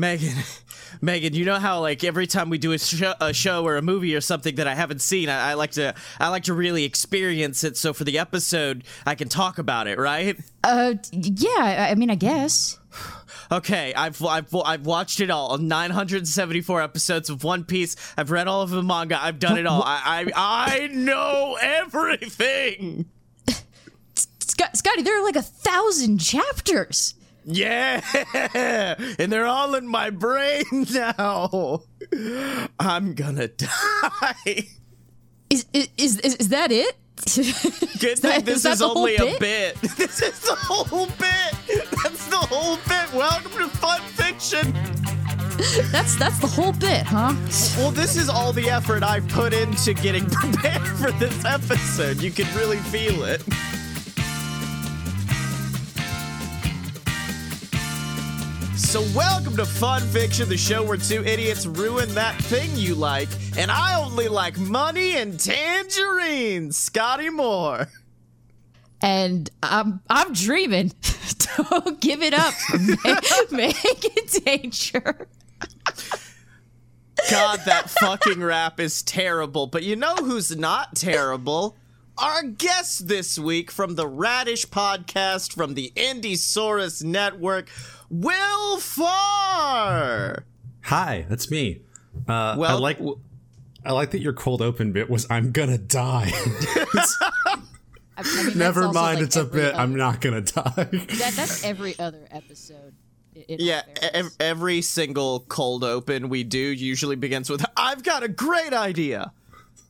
Megan, Megan, you know how like every time we do a show, a show or a movie or something that I haven't seen, I, I like to I like to really experience it. So for the episode, I can talk about it, right? Uh, yeah. I I mean, I guess. Okay, I've I've I've watched it all. 974 episodes of One Piece. I've read all of the manga. I've done it all. I I, I know everything. Scotty, there are like a thousand chapters. Yeah, and they're all in my brain now. I'm gonna die. Is is is, is that it? Good that- thing this is is only a bit? bit. This is the whole bit. That's the whole bit. Welcome to Fun Fiction. That's that's the whole bit, huh? Well, this is all the effort I've put into getting prepared for this episode. You can really feel it. So, welcome to Fun Fiction, the show where two idiots ruin that thing you like, and I only like money and tangerines. Scotty Moore. And I'm I'm dreaming. Don't give it up. Make, make it danger. God, that fucking rap is terrible. But you know who's not terrible? Our guest this week from the Radish podcast from the Indiesaurus Network, Will Farr. Hi, that's me. Uh, I like I like that your cold open bit was "I'm gonna die." I mean, Never mind, like, it's a bit. other- I'm not gonna die. That, that's every other episode. i- in all Yeah, ev- every single cold open we do usually begins with I've got a great idea.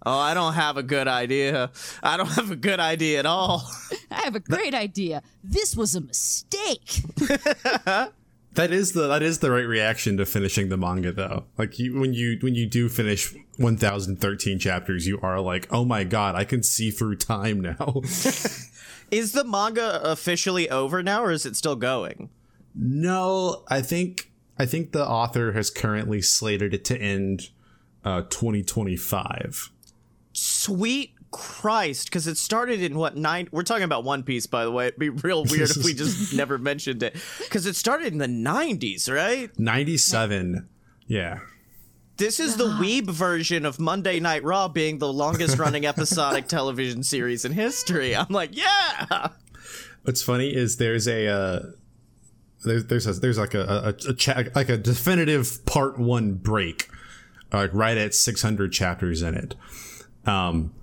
Oh, I don't have a good idea. I don't have a good idea at all. I have a great idea. This was a mistake. that is the that is the right reaction to finishing the manga, though. Like you, when you when you do finish 1,013 chapters, you are like, "Oh my god, I can see through time now." Is the manga officially over now or is it still going? no, I think I think the author has currently slated it to end uh, 2025. Sweet Christ, because it started in what nine? We're talking about One Piece, by the way. It'd be real weird if we just never mentioned it, because it started in the '90s, right? 97. Yeah. This is the weeb version of Monday Night Raw being the longest-running episodic television series in history. I'm like, yeah. What's funny is there's a uh, there's there's a, there's like a a, a cha- like a definitive part one break, like right at 600 chapters in it. Um,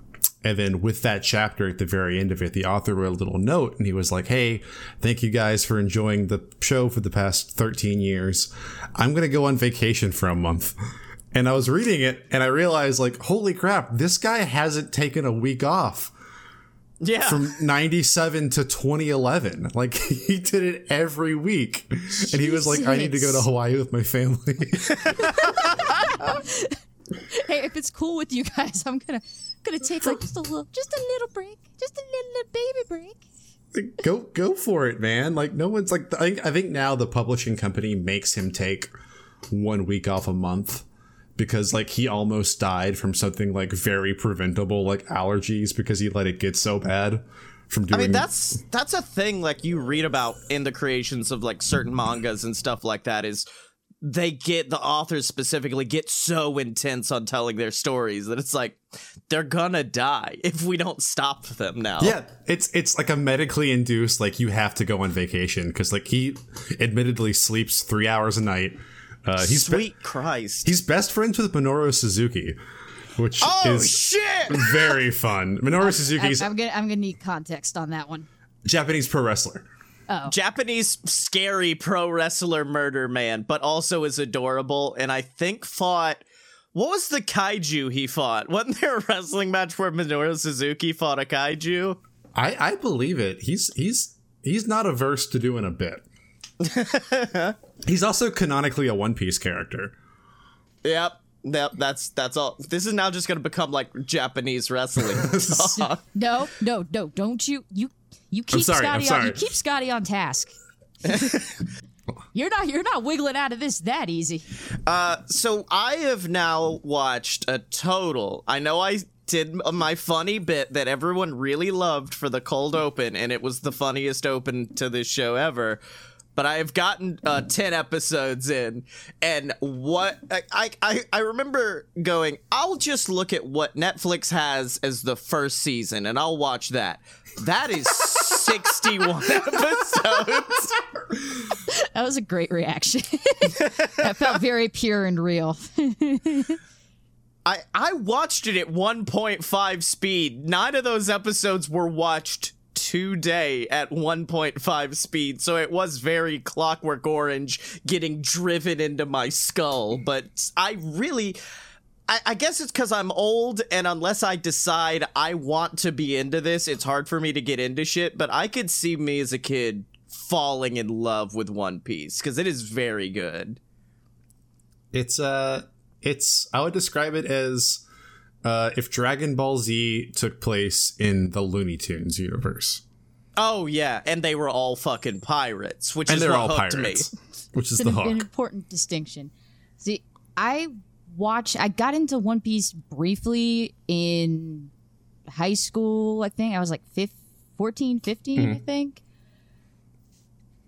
and then with that chapter at the very end of it, the author wrote a little note and he was like, Hey, thank you guys for enjoying the show for the past 13 years. I'm going to go on vacation for a month. And I was reading it and I realized, like, holy crap, this guy hasn't taken a week off Yeah. from 97 to 2011. Like he did it every week. And he was like, I need to go to Hawaii with my family. Hey, if it's cool with you guys, I'm gonna gonna take like just a little, just a little break, just a little, little baby break. go go for it, man. Like no one's like I think, I think now the publishing company makes him take one week off a month because like he almost died from something like very preventable like allergies because he let it get so bad from doing I mean, that's that's a thing like you read about in the creations of like certain mangas and stuff like that is they get the authors specifically get so intense on telling their stories that it's like they're gonna die if we don't stop them now. Yeah, it's it's like a medically induced like you have to go on vacation because like he admittedly sleeps three hours a night. Uh, he's be- Sweet Christ. he's best friends with Minoru Suzuki, which oh is shit! very fun. Minoru I'm, Suzuki's I'm gonna I'm gonna need context on that one. Japanese pro wrestler. Oh. Japanese scary pro wrestler murder man, but also is adorable and I think fought what was the kaiju he fought? Wasn't there a wrestling match where Minoru Suzuki fought a kaiju? I I believe it. He's he's he's not averse to doing a bit. he's also canonically a One Piece character. Yep. Yep, that's that's all. This is now just gonna become like Japanese wrestling. No, no, no! Don't you you you keep sorry, I'm Scotty on you keep Scotty on task. you're not you're not wiggling out of this that easy. So I have now watched a total. I know I did my funny bit that everyone really loved for the cold open, and it was the funniest open to this show ever. but I have gotten uh, ten episodes in, and what I, I I remember going, I'll just look at what Netflix has as the first season, and I'll watch that. That is sixty-one episodes. That was a great reaction. that felt very pure and real. I I watched it at one point five speed. Nine of those episodes were watched today at 1.5 speed, so it was very Clockwork Orange getting driven into my skull. But I really. I, I guess it's because I'm old, and unless I decide I want to be into this, it's hard for me to get into shit. But I could see me as a kid falling in love with One Piece because it is very good. It's uh it's I would describe it as uh if Dragon Ball Z took place in the Looney Tunes universe. Oh yeah, and they were all fucking pirates, which And is they're what all hooked pirates. me. Which is It's the an, an important distinction. See, I watched, I got into One Piece briefly in high school, I think. I was like fif- 14, 15, Mm-hmm. I think.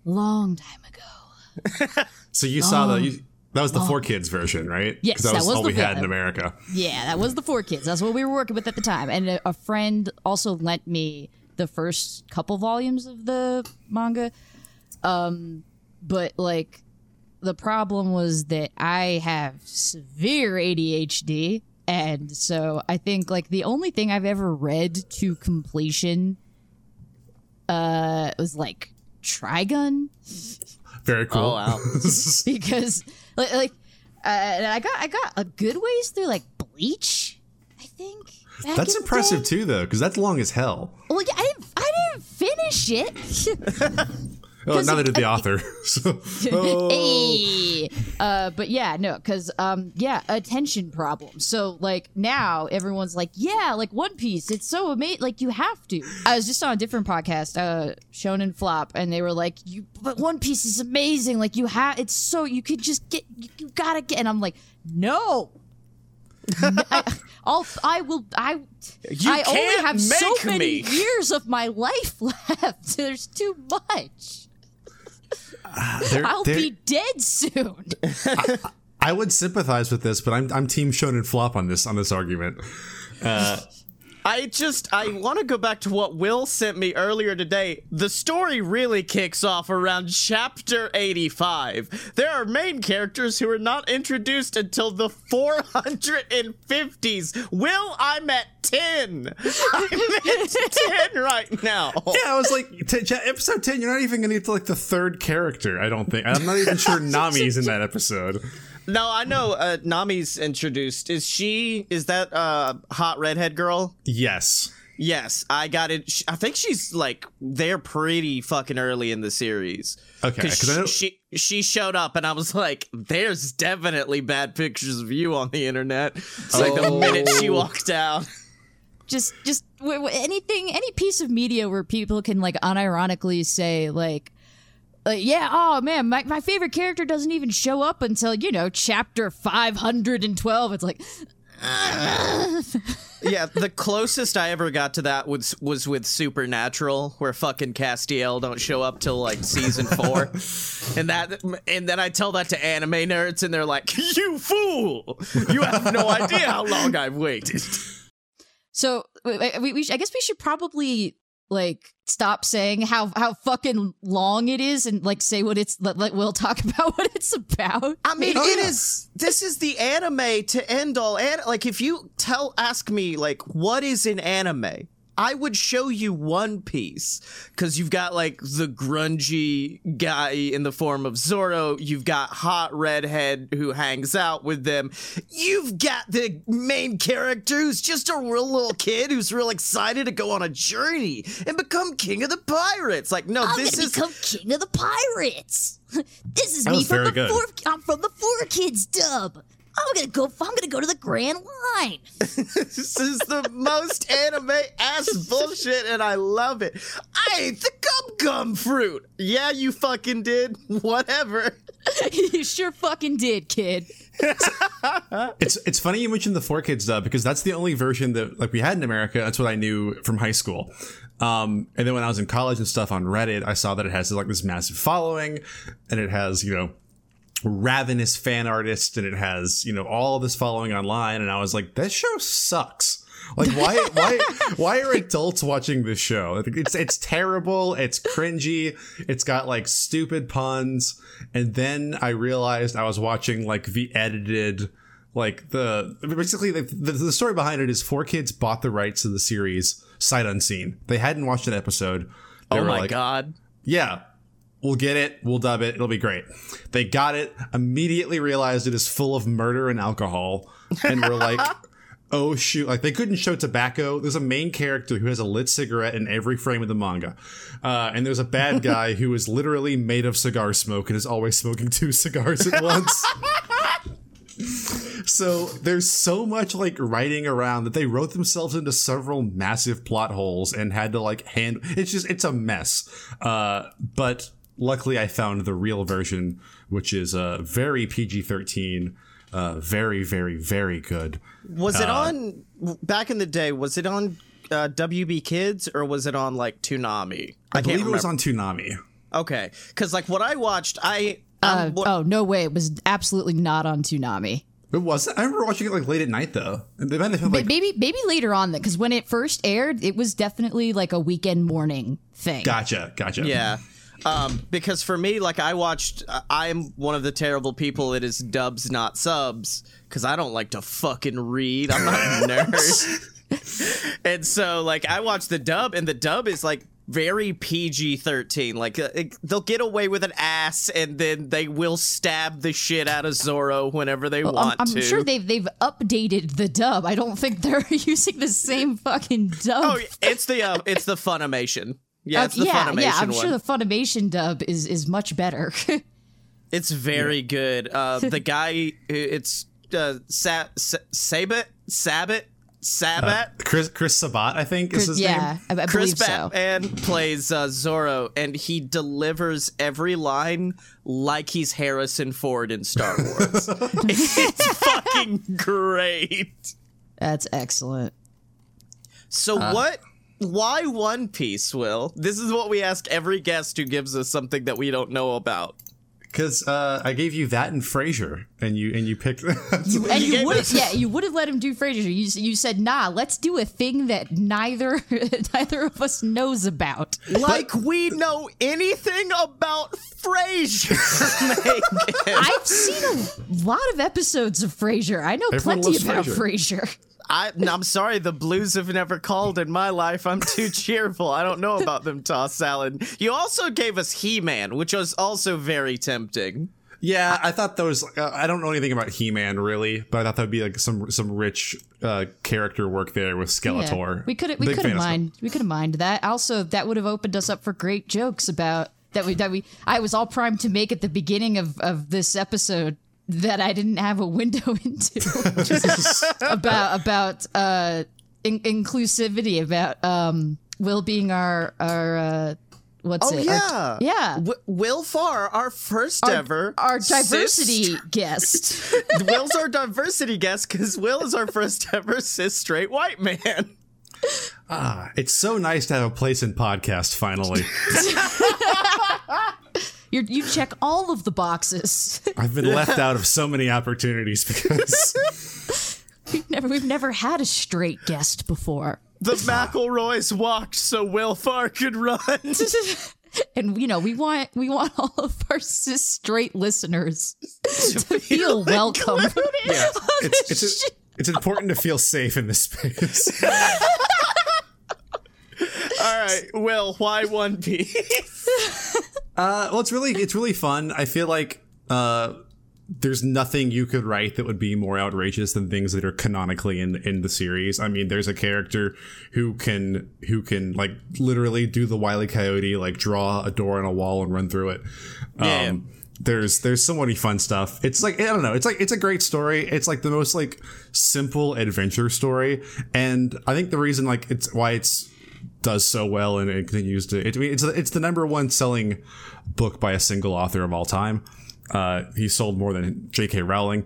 Long time ago. So you saw the you, that was the four kids version, right? Yes, that that was, was all we had in America. Yeah, that was the four kids. That's what we were working with at the time. And a, a friend also lent me the first couple volumes of the manga. Um, but like the problem was that I have severe ADHD. And so I think like the only thing I've ever read to completion uh was like Trigun Very cool. Oh wow. because like, like uh, and I got I got a good ways through like Bleach, I think. back That's impressive too, though, because that's long as hell. Well, yeah, I didn't I didn't finish it. Oh, 'Cause neither it- did the author. so, oh. hey, uh, but yeah, no, because um, yeah, attention problem. So like now everyone's like, yeah, like One Piece, it's so amazing. Like you have to. I was just on a different podcast, uh, Shonen Flop, and they were like, you, but One Piece is amazing. Like you have, it's so you could just get, you, you gotta get. And I'm like, no. I, I'll, I will. I. You I only have so many me. years of my life left. There's too much. There- I'll there- be dead soon. I would sympathize with this, but I'm I'm team Shonen Flop on this on this argument. Uh, I just I want to go back to what Will sent me earlier today. The story really kicks off around chapter 85. There are main characters who are not introduced until the 450s. Will, I'm at 10. I'm at 10 right now. Yeah, I was like, t- episode ten. You're not even gonna get to like the third character. I don't think. I'm not even sure Nami's in that episode. No, I know uh, Nami's introduced. Is she is that uh hot redhead girl? Yes. Yes, I got it. I think she's like they're pretty fucking early in the series. Okay, because 'cause I know- she she showed up and I was like, "There's definitely bad pictures of you on the internet." It's like the minute she Oh. walked out. just, just w- w- anything, any piece of media where people can like unironically say like, like yeah, oh man, my, my favorite character doesn't even show up until you know chapter five hundred and twelve. It's like, yeah, the closest I ever got to that was was with Supernatural, where fucking Castiel don't show up till like season four, and that and then I tell that to anime nerds, and they're like, "You fool! You have no idea how long I've waited." so we, we, we I guess we should probably like stop saying how how fucking long it is and like say what it's let, let Will talk about what it's about. I mean, Oh, it yeah. is. This is the anime to end all. An- like, if you tell, ask me, like, what is an anime? I would show you One Piece because you've got like the grungy guy in the form of Zoro. You've got hot redhead who hangs out with them. You've got the main character who's just a real little kid who's real excited to go on a journey and become king of the pirates. Like, no, I'm this gonna is become king of the pirates. this is That me from the good. four. I'm from the Four Kids dub. I'm gonna go. I'm gonna go to the Grand Line. This is the most anime ass bullshit, and I love it. I ate the gum gum fruit. Yeah, you fucking did. Whatever. you sure fucking did, kid. It's it's funny you mentioned the four kids dub because that's the only version that like we had in America. That's what I knew from high school. Um, and then when I was in college and stuff on Reddit, I saw that it has like this massive following, and it has you know ravenous fan artist and it has you know all this following online. And I was like, this show sucks. Like why why why are adults watching this show? It's it's terrible, it's cringy, it's got like stupid puns. And then I realized I was watching like the edited like the basically the, the, the story behind it is four kids bought the rights to the series sight unseen. They hadn't watched an episode. They oh my like, god. yeah, we'll get it, we'll dub it, it'll be great. They got it, immediately realized it is full of murder and alcohol, and we're like, oh shoot, like they couldn't show tobacco. There's a main character who has a lit cigarette in every frame of the manga. Uh, and there's a bad guy who is literally made of cigar smoke and is always smoking two cigars at once. So there's so much like writing around that they wrote themselves into several massive plot holes and had to like hand. It's just it's a mess. Uh, but luckily, I found the real version, which is uh, very PG-13, uh, very very very good. Was it on back in the day? Was it on uh, WB Kids or was it on like Toonami? I, believe it was on Toonami. Okay, because like what I watched, I Uh, um, what, oh no way! It was absolutely not on Toonami. It wasn't. I remember watching it like late at night though. And they might have like maybe maybe later on that because when it first aired, it was definitely like a weekend morning thing. gotcha, gotcha. Yeah. Um, because for me, like I watched, I'm one of the terrible people. It is dubs, not subs, because I don't like to fucking read. I'm not a nerd. and so, like, I watched the dub, and the dub is like very PG 13. Like, uh, it, they'll get away with an ass, and then they will stab the shit out of Zoro whenever they I'm, want I'm to. sure they've they've updated the dub. I don't think they're using the same fucking dub. Oh, it's the uh, it's the Funimation. Yeah, Uh, it's the yeah, Funimation yeah. I'm one. sure the Funimation dub is is much better. It's very good. Uh, the guy, it's uh, Sa- Sa- Sabat, Sabat, Sabat. Chris Chris Sabat, I think is his yeah, name. I, I Chris believe so. Batman plays uh, Zoro, and he delivers every line like he's Harrison Ford in Star Wars. it's fucking great. That's excellent. So what? Why One Piece, Will? This is what we ask every guest who gives us something that we don't know about. Because uh, I gave you that and Frasier, and you and you picked. And You you would us- yeah, you would have let him do Frasier. You you said nah, let's do a thing that neither neither of us knows about. Like we know anything about Frasier. I've seen a lot of episodes of Frasier. I know Everyone plenty about Frasier. Frasier. I, I'm sorry, the blues have never called in my life. I'm too cheerful. I don't know about them tossed salad. You also gave us He-Man, which was also very tempting. yeah, I thought those. Uh, I don't know anything about He Man really, but I thought that would be like some some rich uh, character work there with Skeletor. Yeah, we could we could fan have of mind we could have mind that. Also, that would have opened us up for great jokes about that we that we I was all primed to make at the beginning of of this episode that I didn't have a window into about about uh in- inclusivity about um Will being our our uh what's Oh, it? yeah. Our, yeah. W- Will Farr, our first ever our cis- diversity guest. Will's our diversity guest because Will is our first ever cis straight white man. Ah, it's so nice to have a place in podcast finally. You you check all of the boxes. I've been left out of so many opportunities because we've never we've never had a straight guest before. The McElroys walked so Will Farr could run. and you know we want we want all of our cis straight listeners to feel welcome. yeah, it's it's, a, it's important to feel safe in this space. All right, Will, why One Piece? Uh, well, it's really it's really fun. I feel like uh, there's nothing you could write that would be more outrageous than things that are canonically in in the series. I mean, there's a character who can who can like literally do the wily coyote, like draw a door on a wall and run through it. Yeah. Um, there's there's so many fun stuff. It's like I don't know. It's like it's a great story. It's like the most like simple adventure story, and I think the reason like it's why it's does so well and it continues to. It, I mean, it's it's the number one selling book by a single author of all time. Uh, he sold more than J.K. Rowling.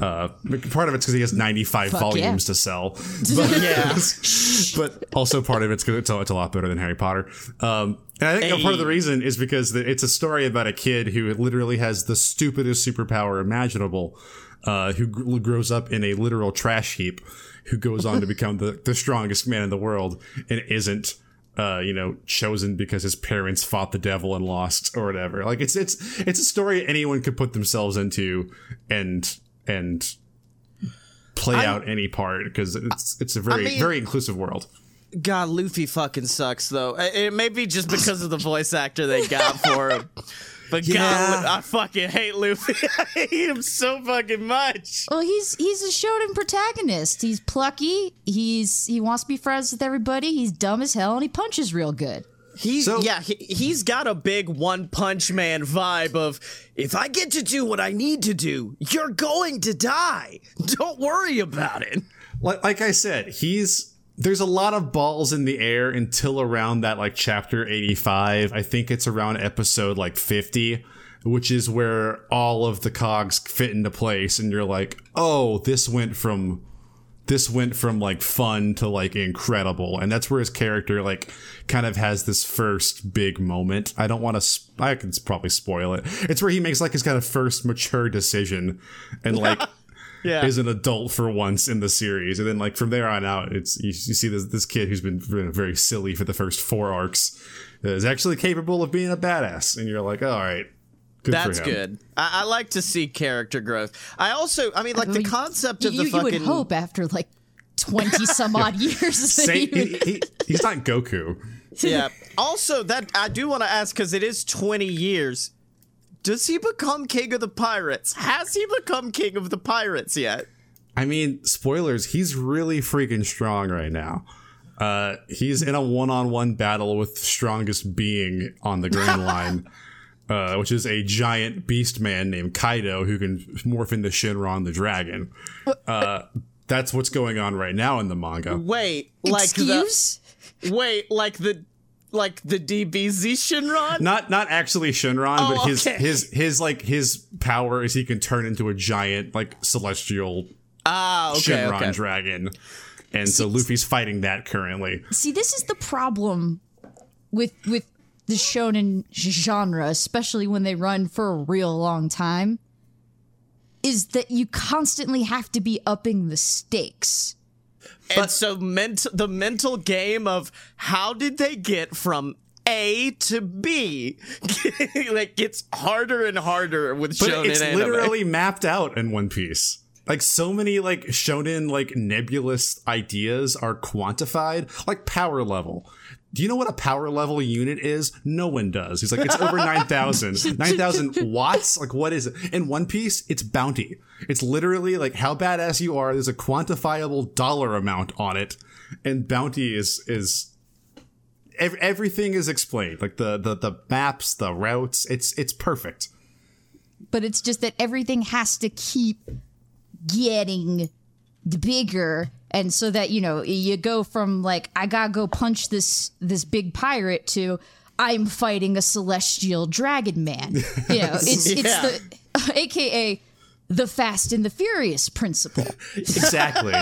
Uh, part of it's because he has 95 Fuck volumes yeah. to sell. But, Yeah. but also part of it's because it's, a- it's a lot better than Harry Potter. Um, and I think a part of the reason is because it's a story about a kid who literally has the stupidest superpower imaginable, uh, who gr- grows up in a literal trash heap, who goes on to become the, the strongest man in the world and isn't. Uh, you know, chosen because his parents fought the devil and lost, or whatever. Like it's it's it's a story anyone could put themselves into, and and play I- out any part because it's it's a very mean- very inclusive world. God, Luffy fucking sucks though. It it may be just because of the voice actor they got for him. But Yeah. God, I fucking hate Luffy. I hate him so fucking much. Well, he's he's a shonen protagonist. He's plucky. He's he wants to be friends with everybody. He's dumb as hell, and he punches real good. He's So- yeah, he, he's got a big one punch man vibe of if I get to do what I need to do, you're going to die. Don't worry about it. like like I said, he's there's a lot of balls in the air until around that like chapter 85. I think it's around episode like 50, which is where all of the cogs fit into place and you're like, "Oh, this went from this went from like fun to like incredible." And that's where his character like kind of has this first big moment. I don't want to sp- I can probably spoil it. It's where he makes like his kind of first mature decision and like Yeah. is an adult for once in the series, and then like from there on out, it's you, you see this this kid who's been very silly for the first four arcs is actually capable of being a badass, and you're like, all right, good That's good. I, I like to see character growth. I also, I mean, like the mean, concept You, of the you fucking. would hope after like twenty some odd years. that Say, he, he, he's not Goku. yeah. Also, that I do want to ask because it is 20 years. Does he become king of the pirates? Has he become king of the pirates yet? I mean, spoilers. He's really freaking strong right now. Uh, he's in a one-on-one battle with the strongest being on the Grand Line, uh, which is a giant beast man named Kaido who can morph into Shenron the dragon. Uh, that's what's going on right now in the manga. Wait, like Excuse? the wait, like the like the DBZ Shenron? Not not actually Shenron, Oh, but his okay. his his like his power is he can turn into a giant like celestial Ah, okay, Shenron okay. dragon. And so Luffy's fighting that currently. See, this is the problem with with the shonen genre, especially when they run for a real long time, is that you constantly have to be upping the stakes. And so ment- the mental game of how did they get from A to B like gets harder and harder with But shonen it's anime. literally mapped out in One Piece. Like so many like shonen like nebulous ideas are quantified, like power level. Do you know what a power level unit is? No one does. He's like, it's over 9,000. 9,000 watts? Like, what is it? In One Piece, it's bounty. It's literally like how badass you are. There's a quantifiable dollar amount on it. And bounty is, is, ev- everything is explained. Like the, the, the maps, the routes. It's, it's perfect. But it's just that everything has to keep getting bigger and so that you know you go from like i gotta go punch this this big pirate to i'm fighting a celestial dragon man you know it's Yeah. it's the aka the fast and the furious principle Exactly.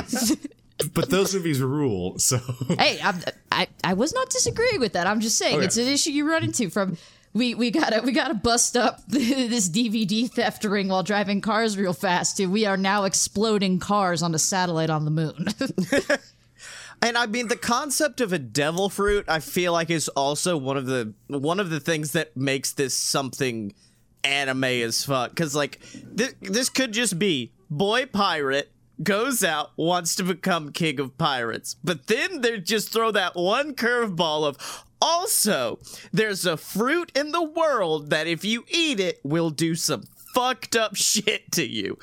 but those movies rule. So hey I'm, i i was not disagreeing with that i'm just saying Okay. it's an issue you run into from we, we gotta we gotta bust up this DVD theft ring while driving cars real fast. We are now exploding cars on a satellite on the moon. And I mean the concept of a devil fruit I feel like is also one of the one of the things that makes this something anime as fuck cuz like this could just be boy pirate goes out wants to become king of pirates but then they just throw that one curveball of also there's a fruit in the world that if you eat it will do some fucked up shit to you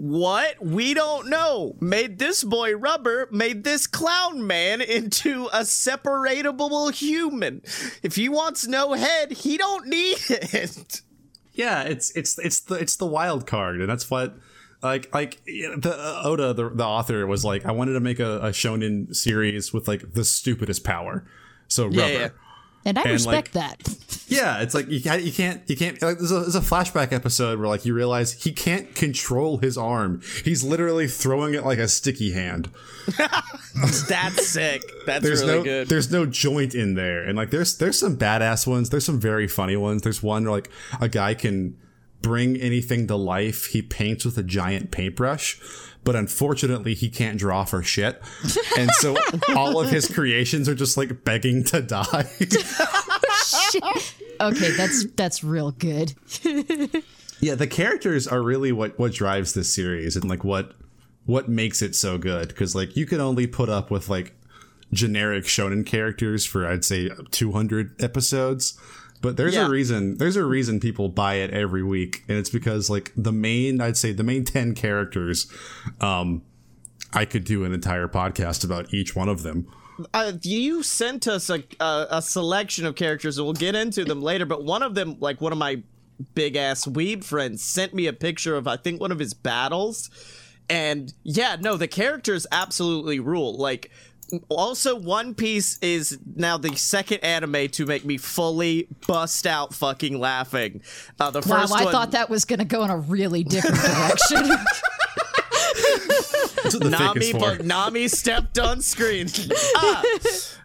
what? We don't know. Made this boy rubber, made this clown man into a separatable human. If he wants no head, he don't need it. yeah, it's it's it's the it's the wild card, and that's what like like the uh, Oda the, the author was like, I wanted to make a, a shonen series with like the stupidest power. So rubber. Yeah, yeah. And I And, respect like, that. Yeah, it's like you can't, you can't, you can't. Like, there's a, there's a flashback episode where like you realize he can't control his arm. He's literally throwing it like a sticky hand. That's sick. That's There's really no, good. there's no joint in there, and like there's there's some badass ones. There's some very funny ones. There's one where like a guy can bring anything to life. He paints with a giant paintbrush. But unfortunately, he can't draw for shit, and so all of his creations are just like begging to die. Okay, that's that's real good. Yeah, the characters are really what what drives this series and like what what makes it so good because like you can only put up with like generic shonen characters for I'd say 200 episodes. But there's Yeah. a reason there's a reason people buy it every week and it's because like the main I'd say the main 10 characters um I could do an entire podcast about each one of them. uh, you sent us a, a a selection of characters, and we'll get into them later. But one of them, like one of my big ass weeb friends, sent me a picture of I think one of his battles, and yeah, no, the characters absolutely rule. Like. Also, One Piece is now the second anime to make me fully bust out fucking laughing. Uh, the Wow, first I one, thought that was going to go in a really different direction. That's what the fake Nami, but Nami stepped on screen. ah,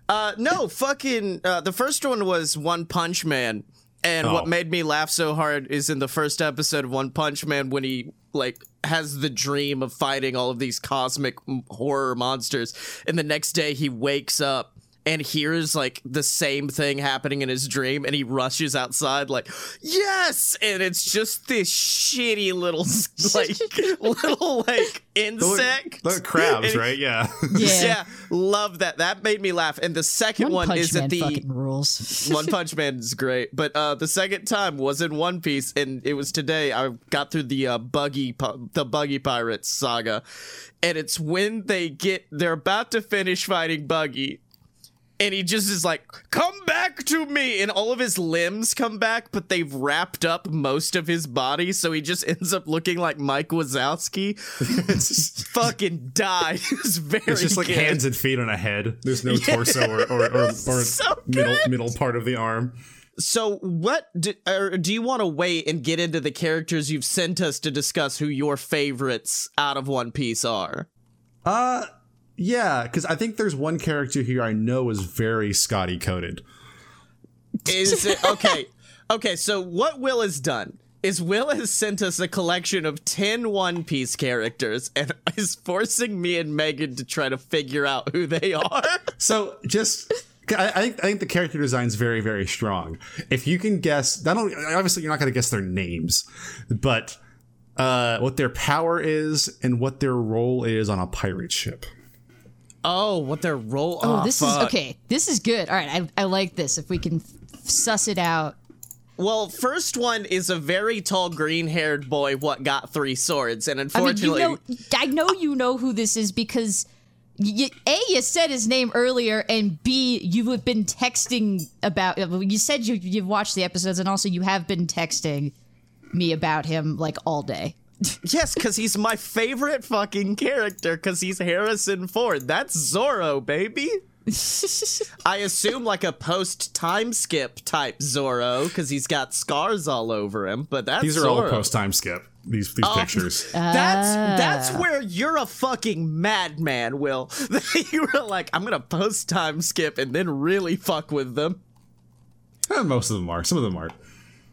uh, no, fucking. Uh, the first one was One Punch Man, and Oh. what made me laugh so hard is in the first episode of One Punch Man when he like has the dream of fighting all of these cosmic horror monsters, and the next day he wakes up. And hears like the same thing happening in his dream, and he rushes outside like, "Yes!" And it's just this shitty little like little like insect, They're crabs, And- right? Yeah. yeah. yeah, love that. That made me laugh. And the second One one, is Man at the rules. One Punch Man is great, but uh, the second time was in One Piece, and it was today. I got through the uh, buggy, the buggy pirates saga, and it's when they get they're about to finish fighting Buggy, and he just is like, "Come back to me!" And all of his limbs come back, but they've wrapped up most of his body, so he just ends up looking like Mike Wazowski. Fucking died. It's very. It's just like good. hands and feet on a head. There's no torso or or, or, or So middle middle part of the arm. So, what do, or do you want to wait and get into the characters you've sent us to discuss who your favorites out of One Piece are? Uh yeah, because I think there's one character here I know is very Scotty coded. Is it okay? Okay, so what Will has done is Will has sent us a collection of 10 One Piece characters and is forcing me and Megan to try to figure out who they are. So just. I I think I think the character design's very very strong. If you can guess, not only obviously you're not going to guess their names, but uh, what their power is and what their role is on a pirate ship. Oh, what their role? Oh, oh, this is fuck. okay. This is good. All right, I, I like this. If we can f- suss it out. Well, first one is a very tall, green-haired boy. What got three swords? And I mean, unfortunately, you know, I know you know who this is because y a you said his name earlier, and b you have been texting about. You said you you've watched the episodes, and also you have been texting me about him like all day. Yes, because he's my favorite fucking character. Because he's Harrison Ford. That's Zoro, baby. I assume like a post time skip type Zoro because he's got scars all over him. But that's These are all post time skip. These these pictures. That's that's Ah. where you're a fucking madman, Will. you were like, I'm gonna post time skip and then really fuck with them. Eh, Most of them are. Some of them aren't.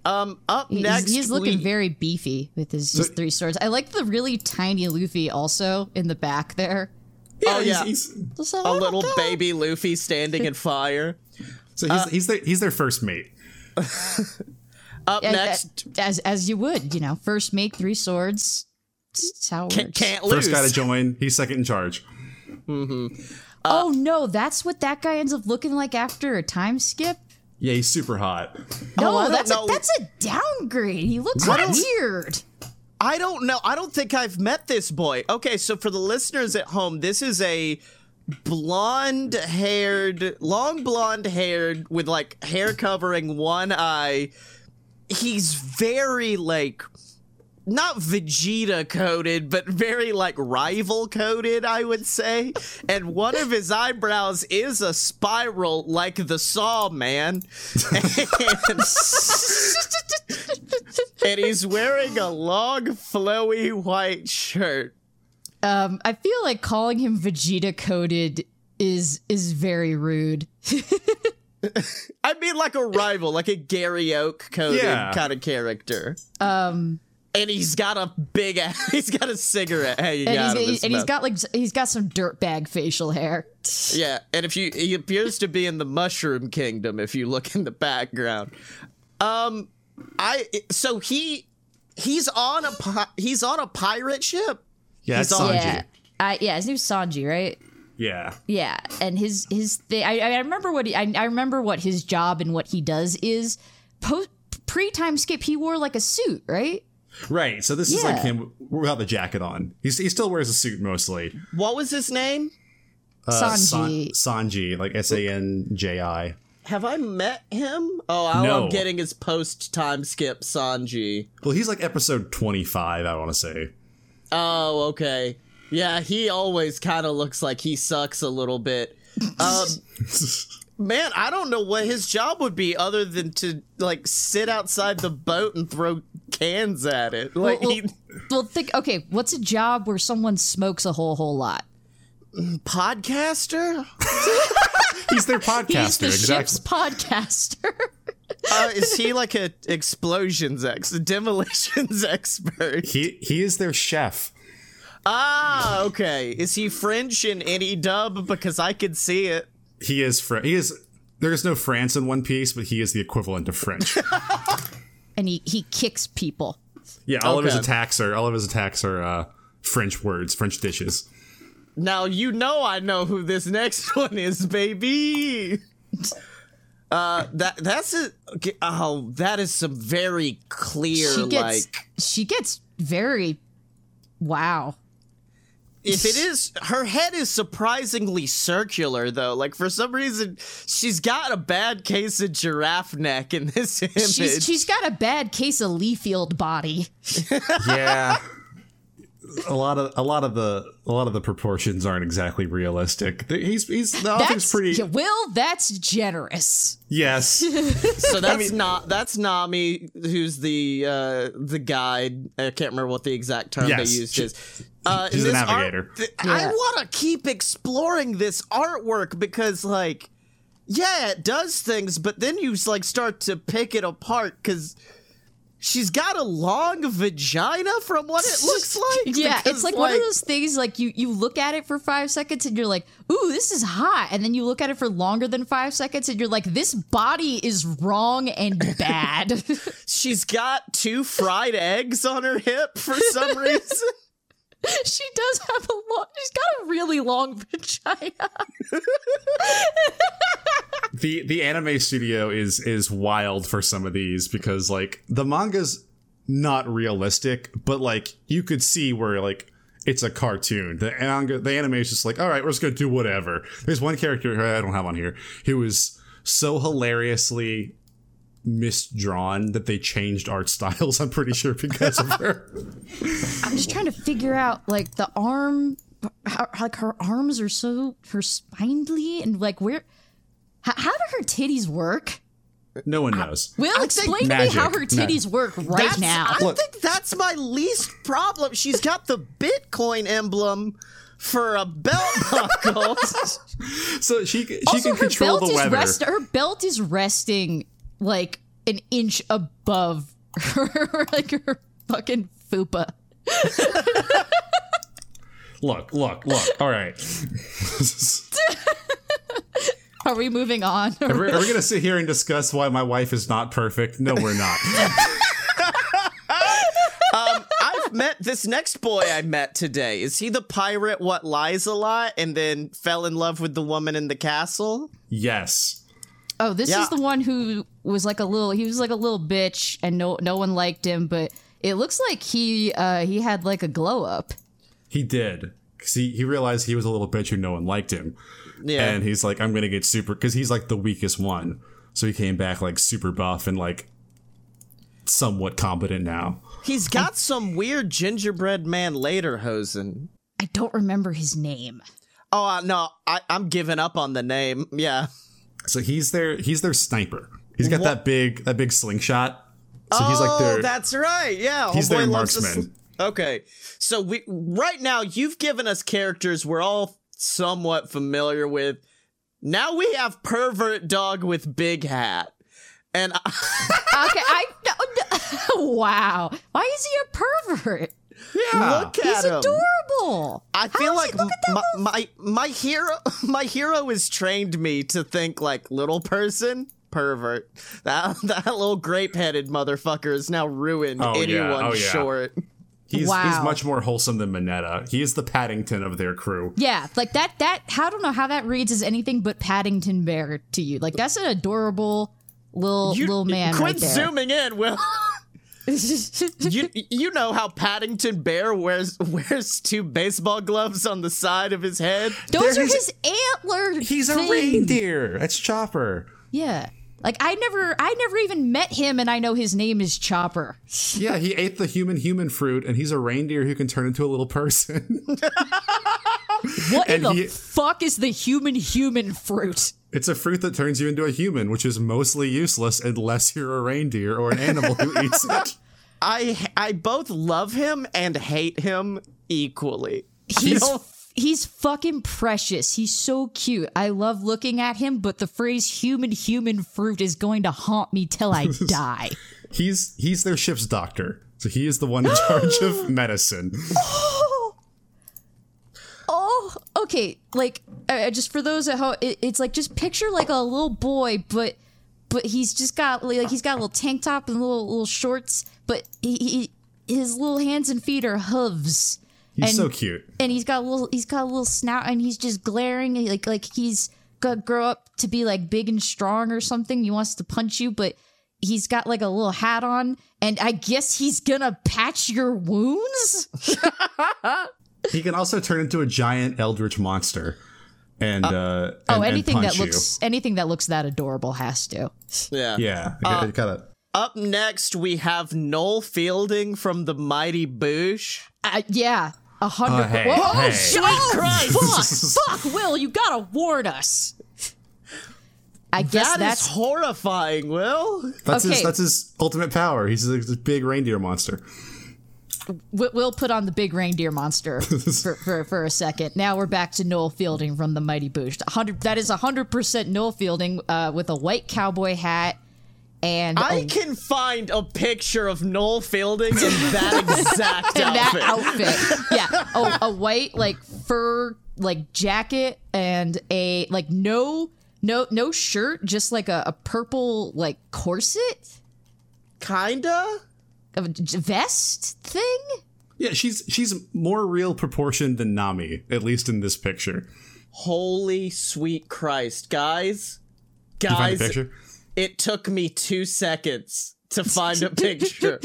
Um, up He's, next, he's looking we- very beefy with his, his three swords. I like the really tiny Luffy also in the back there. Oh, yeah. he's- Just a little baby Luffy standing in fire. so Uh, he's he's their he's their first mate. Up As- next, as as you would, you know, first make three swords. That's how it can't, works. can't lose. First guy to join. He's second in charge. oh no, that's what that guy ends up looking like after a time skip. Yeah, he's super hot. No, Oh, that's know. a, that's a downgrade. He looks What? weird. I don't know. I don't think I've met this boy. Okay, so for the listeners at home, this is a blonde haired, long blonde haired with like hair covering one eye. He's very like not Vegeta coded, but very like rival coded, I would say. And one of his eyebrows is a spiral like the Saw Man. And, and he's wearing a long, flowy white shirt. Um, I feel like calling him Vegeta coded is is very rude. I mean, like a rival, like a Gary Oak coded Yeah. kind of character. Um, And he's got a big ass, he's got a cigarette hanging and out of his and he's mouth. got like he's got some dirtbag facial hair. Yeah, and if you he appears to be in the Mushroom Kingdom if you look in the background. Um I so he he's on a he's on a pirate ship. Yeah, He's on- Sanji. Yeah, I, yeah, his name's Sanji, right? Yeah. Yeah, and his his thing. I, I remember what he, I, I remember what his job and what he does is. Post pre time skip, he wore like a suit, right? Right. So this is like him without the jacket on. He's, he still wears a suit mostly. What was his name? Uh, Sanji. San- Sanji, like S A N J I. Have I met him? Oh, all No. I'm getting is post time skip Sanji. Well, he's like episode 25, I want to say. Oh, okay. Yeah, he always kind of looks like he sucks a little bit. Um, man, I don't know what his job would be other than to like sit outside the boat and throw cans at it. Like Well, he, well, think. Okay, what's a job where someone smokes a whole whole lot? podcaster? He's their podcaster. He's podcaster, the exactly. ship's podcaster. Uh, is he like a explosions ex demolitions expert? He he is their chef. Ah, okay. Is he French in any dub? Because I could see it. He is French. he is there is no France in One Piece, but he is the equivalent of French. and he he kicks people. yeah, all of his attacks are all of his attacks are uh, French words, French dishes. Now you know I know who this next one is, baby. Uh, that that's it. Okay, Oh, that is some very clear. She gets like, she gets very wow. If it is, her head is surprisingly circular though. Like for some reason, she's got a bad case of giraffe neck in this image. She's she's got a bad case of Liefeld body. Yeah. a lot of a lot of the a lot of the proportions aren't exactly realistic. He's he's the author's That's pretty Will. That's generous. yes. so that's not that's Nami, who's the uh the guide. I can't remember what the exact term Yes, they used she- is. Uh, she's this the art- navigator. th- I want to keep exploring this artwork because, like, yeah, it does things, but then you like start to pick it apart because. She's got a long vagina from what it looks like. Yeah, because, it's like, one of those things like you you look at it for five seconds and you're like, ooh, this is hot, and then you look at it for longer than five seconds and you're like, this body is wrong and bad. She's got two fried eggs on her hip for some reason. she does have a long. She's got a really long vagina. the the anime studio is is wild for some of these because like the manga's not realistic, but like you could see where like it's a cartoon. The manga, the anime is just like, all right, we're just gonna do whatever. There's one character I don't have on here who is so hilariously misdrawn that they changed art styles. I'm pretty sure because of her. I'm just trying to figure out like the arm, how, like her arms are so her spindly and like where. How, how do her titties work? No one knows. Will think explain to me how her titties work right That's- now. I Look. think that's my least problem. She's got the Bitcoin emblem for a belt buckle. So she she also, can her control belt the is weather. rest. Her belt is resting like an inch above her, like her fucking fupa. Look, look, look. All right. Are we moving on? Are we, are we gonna sit here and discuss why my wife is not perfect? No, we're not. Um, I've met this next boy I met today. Is he the pirate what lies a lot and then fell in love with the woman in the castle? yes. Oh, this Yeah. is the one who was like a little. He was like a little bitch, and no no one liked him. But it looks like he uh he had like a glow up. He did. Cause he, he realized he was a little bitch who no one liked him. Yeah. And he's like, I'm gonna get super because he's like the weakest one. So he came back like super buff and like somewhat competent now. He's got some weird gingerbread man later hosen. I don't remember his name. Oh uh, no, I, I'm giving up on the name. Yeah. So he's their he's their sniper. He's got that big that big slingshot. So he's like oh, their that's right. Yeah, He's homeboy their loves to marksman. sl- okay, so we right now you've given us characters we're all somewhat familiar with. Now we have pervert dog with big hat, and I, Okay, I no, no. wow. Why is he a pervert? Yeah. look at He's him. adorable. I feel like does he at that my, my my hero my hero has trained me to think like little person pervert. That that little grape headed motherfucker is now ruined Oh, yeah. Oh, anyone Oh, yeah. short. He's he's much more wholesome than Minetta. He is the Paddington of their crew. Yeah, like that. That I don't know how that reads as anything but Paddington Bear to you. Like that's an adorable little You, little man quit right there. zooming in, Will. you you know how Paddington Bear wears wears two baseball gloves on the side of his head? Those There are he's- his antler. He's a reindeer. That's Chopper. Yeah. Like I never, I never even met him, and I know his name is Chopper. Yeah, he ate the human human fruit, and he's a reindeer who can turn into a little person. What in the he- fuck is the human human fruit? It's a fruit that turns you into a human, which is mostly useless unless you're a reindeer or an animal who eats it. I I both love him and hate him equally. He's he's fucking precious. He's so cute. I love looking at him, but the phrase "human human fruit" is going to haunt me till I die. He's he's their ship's doctor, so he is the one in charge of medicine. Okay. Like, uh, just for those at home, it, it's like just picture like a little boy, but but he's just got like he's got a little tank top and little little shorts, but he, he his little hands and feet are hooves, He's And- so cute. and he's got a little he's got a little snout, and he's just glaring like like he's gonna grow up to be like big and strong or something. He wants to punch you, but. He's got like a little hat on, and I guess he's gonna patch your wounds. He can also turn into a giant eldritch monster, and uh, Oh, and- and anything that punch you. looks anything that looks that adorable has to. yeah. Yeah, Uh, it kind of. Up next, we have Noel Fielding from the Mighty Boosh. Uh, yeah, a hundred. Oh, hey, Whoa, hey. sweet Christ! Fuck, fuck, Will, you gotta warn us. I guess That is that's horrifying, Will. That's his. okay. That's his ultimate power. He's a, this big reindeer monster. We- we'll put on the big reindeer monster for, for for a second. Now we're back to Noel Fielding from the Mighty Boosh. Hundred. That is hundred percent Noel Fielding uh, with a white cowboy hat and I a, can find a picture of Noel Fielding in that exact in that outfit. outfit. Yeah, oh, a white like fur like jacket and a like no no no shirt, just like a, a purple like corset, Kinda. A j- vest thing. Yeah, she's she's more real proportioned than Nami, at least in this picture. Holy sweet Christ, guys. You find Guys, picture? it took me two seconds to find a picture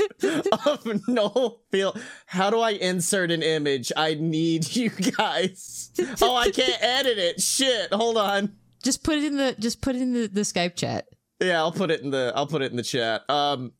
of Noel Field. How do I insert an image? I need you guys. Oh, I can't edit it. Shit. Hold on. Just put it in the just put it in the, the Skype chat. Yeah, I'll put it in the I'll put it in the chat. Um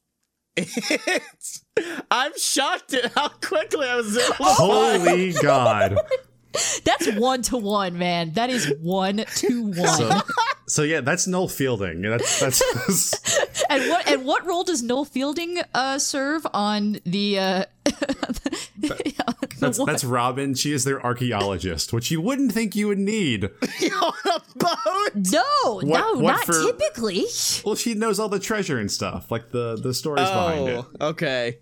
it's, I'm shocked at how quickly I was able to Holy God! That's one to one, man. That is one to one. So, so yeah, that's Noel Fielding. That's that's and what and what role does Noel Fielding uh, serve on the? Uh, that's, that's Robin. She is their archaeologist, which you wouldn't think you would need. on a boat. no, no, what not for- typically. Well, she knows all the treasure and stuff, like the the stories behind it. Oh, okay.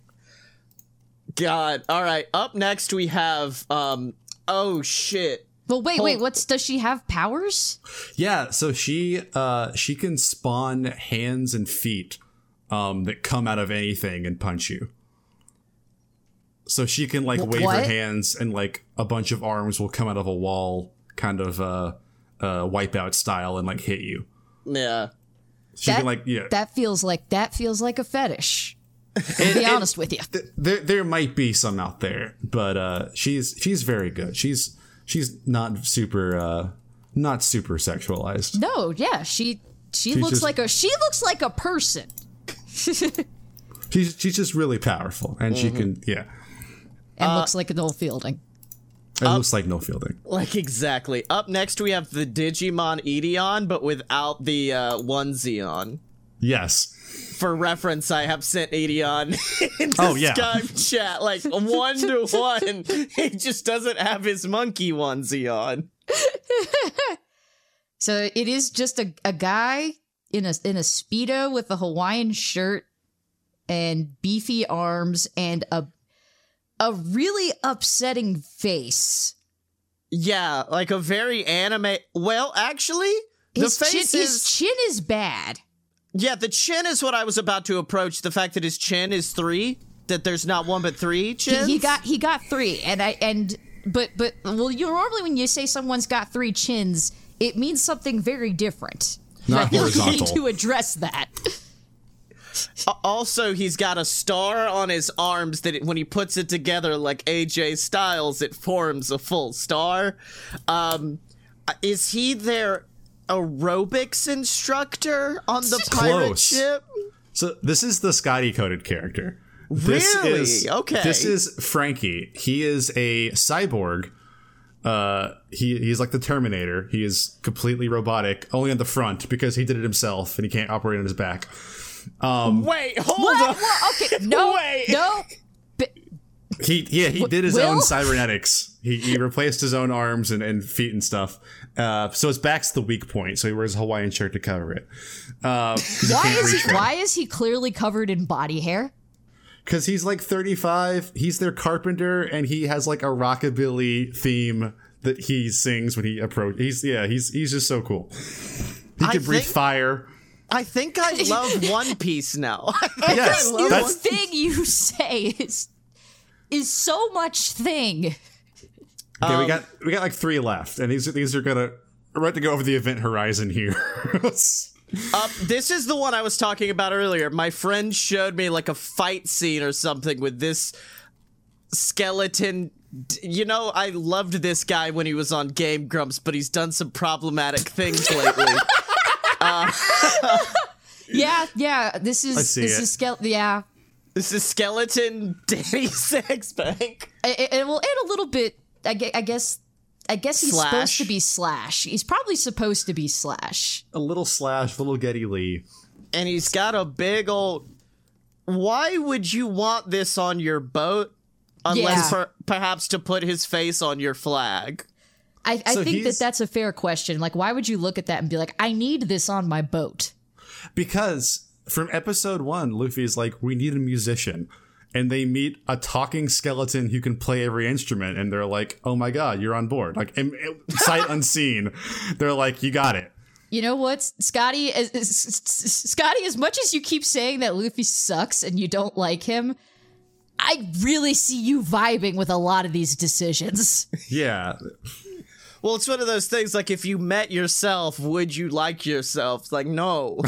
God. All right. Up next we have um oh shit. Well, wait, Hold- wait. What's does she have powers? Yeah, so she uh she can spawn hands and feet um that come out of anything and punch you. So she can like wave her hands and like a bunch of arms will come out of a wall kind of uh uh wipeout style and like hit you. Yeah. She That- can like yeah. That feels like that feels like a fetish. To be honest with you. th- there there might be some out there, but uh she's she's very good. She's she's not super uh not super sexualized. No, yeah, she she She's looks just- like a she looks like a person. She's She's she's just really powerful, and she can yeah. And Uh, looks like Noel Fielding. It looks like no fielding. Like exactly. Up next we have the Digimon Etemon, but without the uh, onesie on. Yes. For reference, I have sent Etemon into Oh, yeah. Skype chat like one to one. He just doesn't have his monkey onesie on. So it is just a, a guy in a in a speedo with a Hawaiian shirt and beefy arms and a a really upsetting face. Yeah, like a very anime. Well, actually, the face chin, is his chin is bad. yeah. The chin is what I was about to approach. The fact that his chin is three, that there's not one but three He, chins. he got he got three, and I and but but well, you normally when you say someone's got three chins, it means something very different. Not I think we need horizontal. to address that. Also, he's got a star on his arms that it, when he puts it together like AJ Styles, it forms a full star. Um, is he their aerobics instructor on the pirate Close. ship? So this is the Scotty coded character. This Really? is Okay. This is Franky. He is a cyborg. Uh, he he's like the Terminator. He is completely robotic, only on the front because he did it himself and he can't operate on his back. Wait, hold What? on. Well, okay, no, Wait. no. But He yeah he did his Will? own cybernetics. He, he replaced his own arms and, and feet and stuff. Uh, so his back's the weak point. So he wears a Hawaiian shirt to cover it. Uh, why is he why is he clearly covered in body hair? Because he's like 35. He's their carpenter, and he has like a rockabilly theme that he sings when he approaches. He's yeah, he's he's just so cool. He I can breathe think- fire. I think I love One Piece now. Yes, The that's thing you say is is so much thing. okay. Um, we got we got like three left, and these are these are gonna we're about to go over the event horizon here. Uh, this is the one I was talking about earlier. My friend showed me like a fight scene or something with this skeleton. You know, I loved this guy when he was on Game Grumps, but he's done some problematic things lately. Yeah, yeah. This is this it. is skeleton. Yeah, this is skeleton Danny Sexbang. it, it will add a little bit. I, I guess. I guess he's Slash. supposed to be slash. He's probably supposed to be slash. a little slash, a little Geddy Lee. And he's got a big old. Why would you want this on your boat? Unless Yeah. per- perhaps to put his face on your flag. I, I So think that that's a fair question. Like, why would you look at that and be like, I need this on my boat? Because from episode one, Luffy's like, we need a musician. And they meet a talking skeleton who can play every instrument. And they're like, oh my God, you're on board. Like, im- im- sight unseen. They're like, you got it. You know what, Scotty? As, as, Scotty, as much as you keep saying that Luffy sucks and you don't like him, I really see you vibing with a lot of these decisions. Yeah. Well, it's one of those things like if you met yourself, would you like yourself? It's like, no.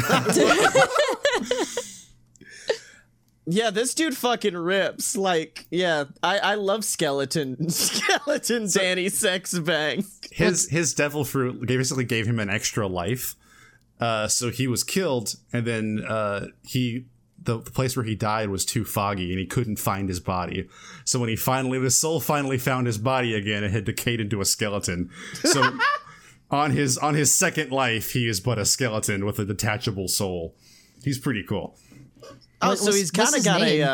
yeah, this dude fucking rips. Like, yeah, I, I love skeleton skeleton Danny Sexbang. His his devil fruit basically gave him an extra life. Uh, so he was killed, and then uh, he the, the place where he died was too foggy, and he couldn't find his body. So when he finally, his soul finally found his body again, it had decayed into a skeleton. So on his on his second life, he is but a skeleton with a detachable soul. He's pretty cool. Oh, so he's kind of got name? a.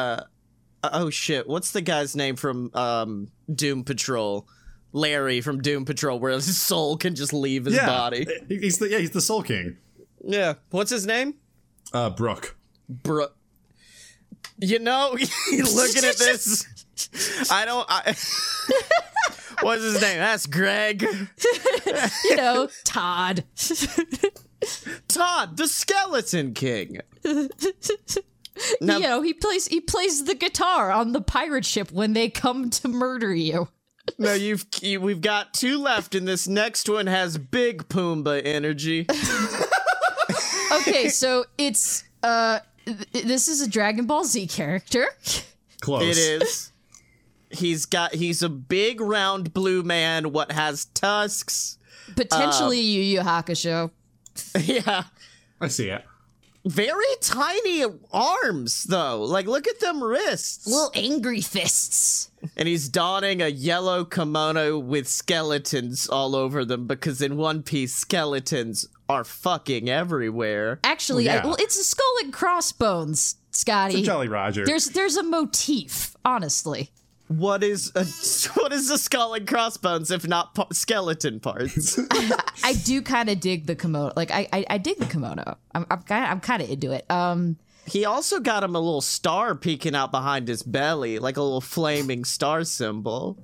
Uh, oh shit! What's the guy's name from um, Doom Patrol? Larry from Doom Patrol, where his soul can just leave his Yeah, body. He's the yeah he's the Soul King. Yeah. What's his name? Uh, Brook. Bro, you know, looking at this, I don't. I, what's his name? That's Greg. You know, Todd. Todd, the Skeleton King. Now- you know, he plays he plays the guitar on the pirate ship when they come to murder you. No, you've you, we've got two left, and this next one has big Pumbaa energy. Okay, so it's uh this is a Dragon Ball Z character. Close. It is. He's got. He's a big round blue man. What has tusks? Potentially um, Yu Yu Hakusho. yeah. I see it. very tiny arms though. Like look at them wrists. Little angry fists. And he's donning a yellow kimono with skeletons all over them because in One Piece skeletons are fucking everywhere. Actually, Well, I, well, it's a skull and crossbones, Scotty. Jolly Roger. There's there's a motif, honestly. What is a what is a skull and crossbones if not pa- skeleton parts? I do kind of dig the kimono. Like I, I, I dig the kimono. I'm, I'm kind, I'm kind of into it. Um, he also got him a little star peeking out behind his belly, like a little flaming star symbol.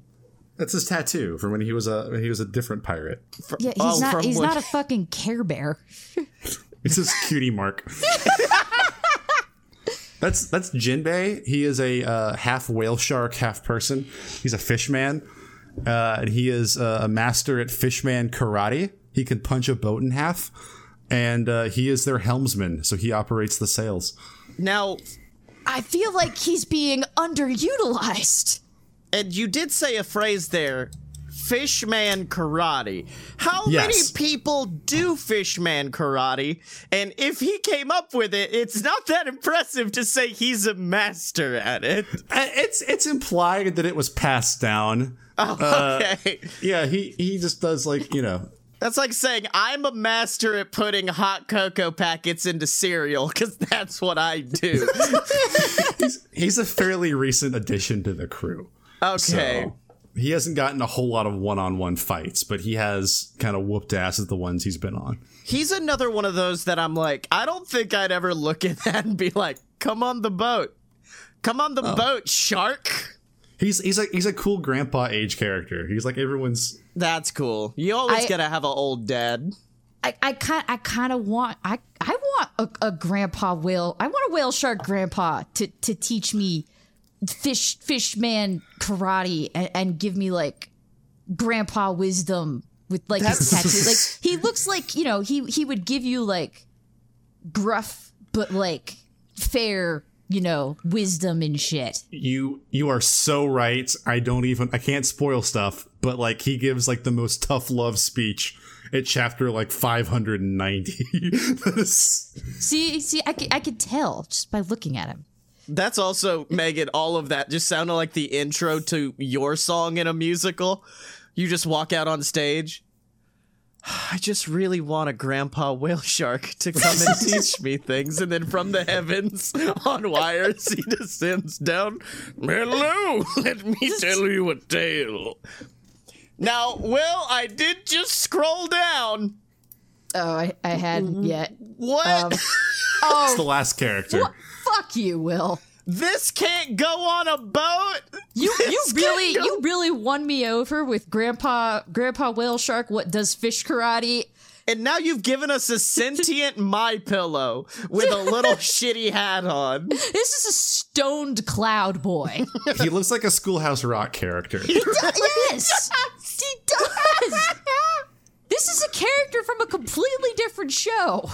That's his tattoo from when he was a when he was a different pirate. yeah, he's Oh, not, he's when- not a fucking Care Bear. It's his cutie mark. that's that's Jinbei. He is a uh, half whale shark, half person. He's a fishman, uh, and he is uh, a master at fishman karate. He can punch a boat in half, and uh, he is their helmsman, so he operates the sails. Now, I feel like he's being underutilized. And you did say a phrase there, fishman karate. How Yes. many people do fishman karate? And if he came up with it, it's not that impressive to say he's a master at it. Uh, It's it's implied that it was passed down. Oh, Okay. Yeah, he he just does like you know That's like saying I'm a master at putting hot cocoa packets into cereal because that's what I do. he's a fairly recent addition to the crew. Okay. So he hasn't gotten a whole lot of one-on-one fights, but he has kind of whooped ass at the ones he's been on. He's another one of those that I'm like, I don't think I'd ever look at that and be like, come on the boat. Come on the oh. boat, shark. He's he's like he's a cool grandpa age character. He's like everyone's That's cool. You always I- gotta have an old dad. I, I kind I kind of want I I want a, a grandpa whale. I want a whale shark grandpa to to teach me fish fish man karate and, and give me like grandpa wisdom with like his tattoo. Like he looks like you know he he would give you like gruff but like fair you know wisdom and shit. you you are so right. I don't even I can't spoil stuff, but like he gives like the most tough love speech at chapter like 590. See see I could, I could tell just by looking at him. That's also, Megan, all of that just sounded like the intro to your song in a musical. You just walk out on stage. I just really want a grandpa whale shark to come and teach me things. And then from the heavens on wires, he descends down. Hello, let me tell you a tale. Now, Will, I did just scroll down. Oh, I, I hadn't yet. What? Um, It's oh, the last character. Fuck you, Will. this can't go on a boat. You you really go- you really won me over with Grandpa Grandpa Whale Shark. What does fish karate? And now you've given us a sentient my pillow with a little shitty hat on. This is a stoned cloud boy. He looks like a Schoolhouse Rock character. yes, he does. This is a character from a completely different show.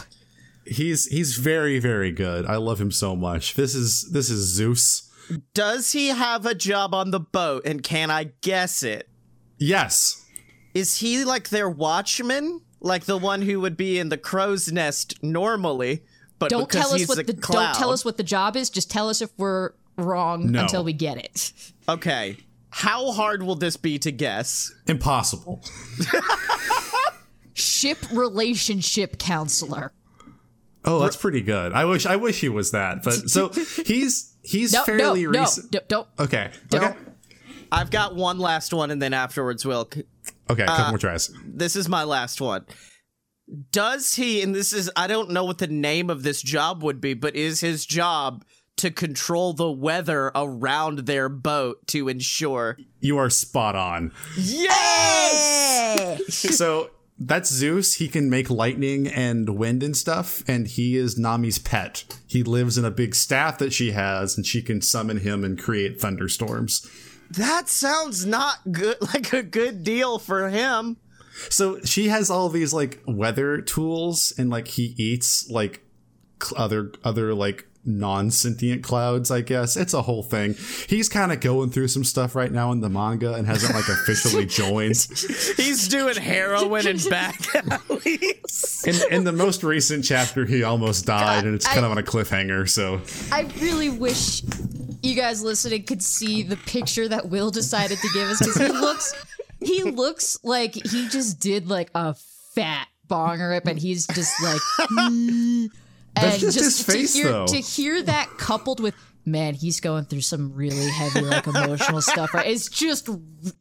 He's he's very very good. I love him so much. This is this is Zeus. Does he have a job on the boat and can I guess it? Yes. Is he like their watchman? Like the one who would be in the crow's nest normally, but Don't tell us what the cloud. don't tell us what the job is. Just tell us if we're wrong No. until we get it. Okay. How hard will this be to guess? Impossible. Ship relationship counselor. Oh, that's pretty good. I wish I wish he was that. But so he's he's No, fairly no, no, recent. d- don't. Okay. Don't. Okay. I've got one last one and then afterwards Will Okay, a couple uh, more tries. this is my last one. Does he, and this is, I don't know what the name of this job would be, but is his job to control the weather around their boat to ensure? You are spot on. Yes! so that's Zeus. He can make lightning and wind and stuff, and he is Nami's pet. He lives in a big staff that she has, and she can summon him and create thunderstorms. That sounds not good, like a good deal for him. So she has all these like weather tools, and like he eats like other other like non-sentient clouds i guess it's a whole thing he's kind of going through some stuff right now in the manga and hasn't like officially joined He's doing heroin and back alleys. in, in the most recent chapter he almost died and it's kind I- of on a cliffhanger so I really wish you guys listening could see the picture that Will decided to give us because he looks he looks like he just did like a fat bong rip and he's just like "Mm." That's and just his face, to hear, though. to hear that coupled with man he's going through some really heavy like emotional stuff right? It's just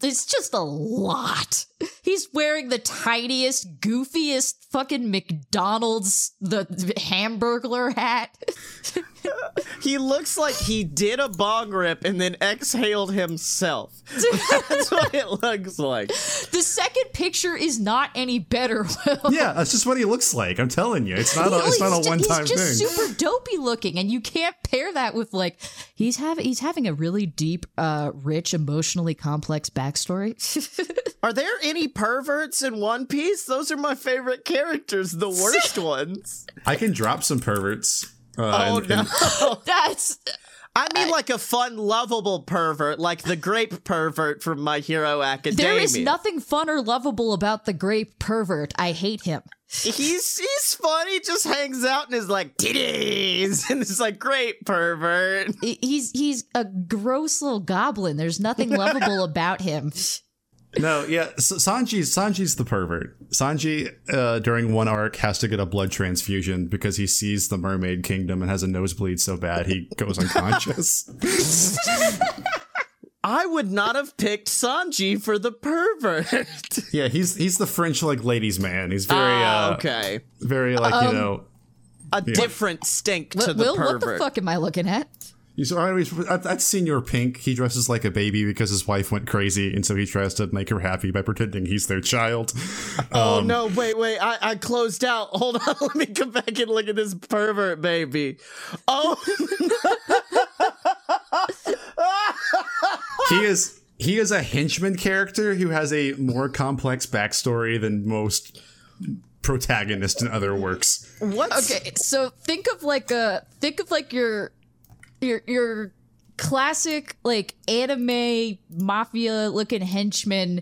it's just a lot. He's wearing the tiniest goofiest fucking mcdonald's the hamburglar hat He looks like he did a bong rip and then exhaled himself. That's what it looks like. The second picture is not any better. Will. yeah that's just what he looks like i'm telling you it's not a, it's not he's a one-time thing. He's just super dopey looking, and you can't pair that with like he's having he's having a really deep, uh, rich, emotionally complex backstory. Are there any perverts in One Piece? Those are my favorite characters, the worst ones. i can drop some perverts uh, Oh and- and- no. That's I mean like a fun, lovable pervert, like the grape pervert from My Hero Academia. there is nothing fun or lovable about the grape pervert. I hate him. He's he's fun. He just hangs out and is like titties, and it's like great pervert. He- He's he's a gross little goblin. There's nothing lovable about him. No, yeah, S- Sanji. Sanji's the pervert. Sanji, uh, during one arc, has to get a blood transfusion because he sees the Mermaid Kingdom and has a nosebleed so bad he goes unconscious. I would not have picked Sanji for the pervert. yeah, he's he's the French like ladies' man. He's very Ah, uh, okay, very like you know. a different stink to the Will, pervert. what the fuck am I looking at? You saw that's Señor Pink. He dresses like a baby because his wife went crazy, and so he tries to make her happy by pretending he's their child. Oh Um, no! Wait, wait! I, I closed out. Hold on. Let me come back and look at this pervert baby. Oh, he is he is a henchman character who has a more complex backstory than most protagonists in other works. What? Okay, so think of like a think of like your your your classic like anime mafia looking henchman,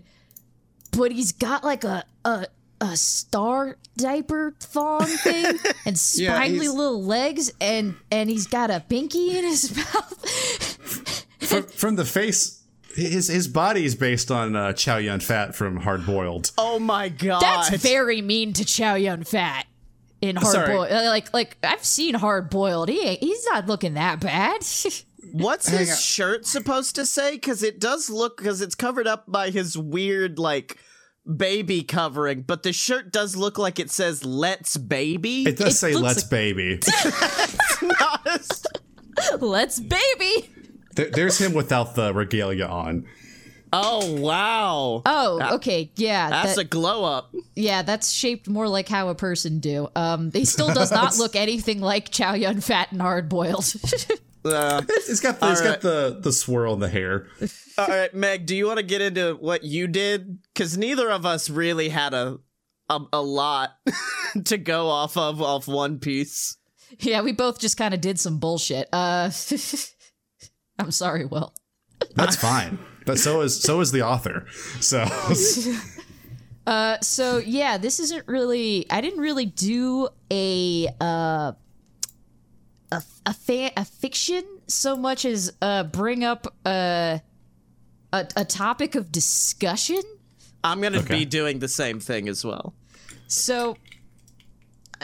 but he's got like a a a star diaper thong thing and spindly he's- little legs and and he's got a pinky in his mouth. From, from the face, his his body is based on uh, Chow Yun Fat from Hard Boiled. Oh my god! That's very mean to Chow Yun Fat. In hard Sorry. boiled, uh, like like I've seen hard boiled. He he's not looking that bad. What's Hang his on. shirt supposed to say? Because it does look because it's covered up by his weird like baby covering, but the shirt does look like it says "Let's Baby." It does It say "Let's like- baby." Let's baby. There- There's him without the regalia on. Oh wow! Oh, okay, yeah, That's that- a glow up. yeah, that's shaped more like how a person do. Um, he still does not look anything like Chow Yun Fat and hard boiled. Uh, He's got the, he's All got the the swirl in the hair. all right, Meg, do you want to get into what you did? Because neither of us really had a a, a lot to go off of off One Piece. yeah, we both just kind of did some bullshit. Uh, I'm sorry, Will. That's fine. But so is so is the author. So Uh, so yeah, this isn't really. I didn't really do a uh, a a, fa- a fiction so much as uh bring up uh, a a topic of discussion. I'm gonna Okay. be doing the same thing as well. So,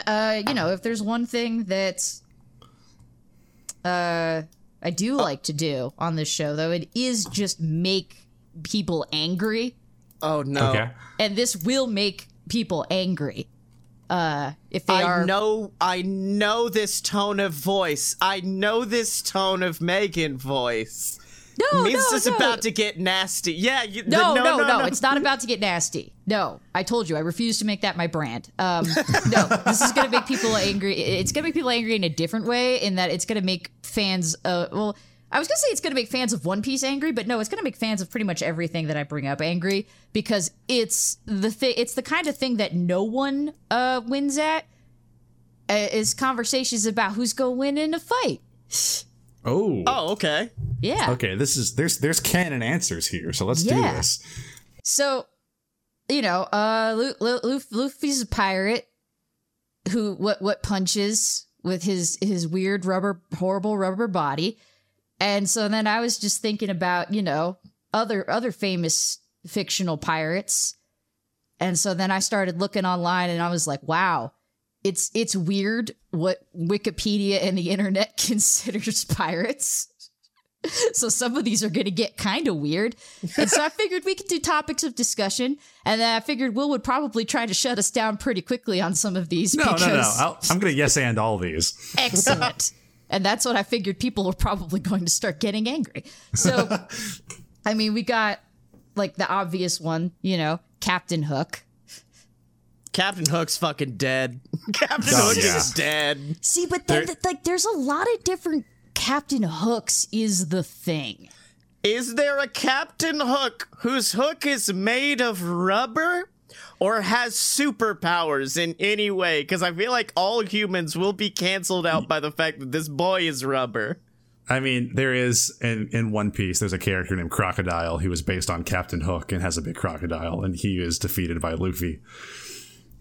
uh, you know, if there's one thing that uh I do like to do on this show, though, it is just make people angry, Oh no! okay. and this will make people angry. Uh, if they I are know, I know this tone of voice. I know this tone of Megan voice. No, means no, it's no. about to get nasty. Yeah, you, the- No, no, no, no, It's not about to get nasty. No, I told you, I refuse to make that my brand. Um, no, this is going to make people angry. It's going to make people angry in a different way, in that it's going to make fans. Uh, well, I was going to say it's going to make fans of One Piece angry, but no, it's going to make fans of pretty much everything that I bring up angry because it's the thi- It's the kind of thing that no one uh, wins at. Uh, is conversations about who's going to win in a fight. Oh. Oh, okay. Yeah. Okay, this is there's there's canon answers here, so let's do this. So, you know, uh, Lu- Lu- Lu- Luffy's a pirate who what what punches with his his weird rubber horrible rubber body, and so then I was just thinking about you know other other famous fictional pirates, and so then I started looking online and I was like, wow. It's it's weird what Wikipedia and the internet considers pirates. So some of these are going to get kind of weird. And so I figured we could do topics of discussion. And then I figured Will would probably try to shut us down pretty quickly on some of these. No, no, no. because I'll, I'm gonna yes and all these. Excellent. and that's what I figured people were probably going to start getting angry. So, I mean, we got like the obvious one, you know, Captain Hook. Captain Hook's fucking dead. Captain Oh, Hook yeah. is dead. See, but then, There- like, there's a lot of different Captain Hooks, is the thing. Is there a Captain Hook whose hook is made of rubber? Or has superpowers in any way? Because I feel like all humans will be canceled out by the fact that this boy is rubber. I mean, there is in in One Piece. There's a character named Crocodile who is based on Captain Hook and has a big crocodile, and he is defeated by Luffy.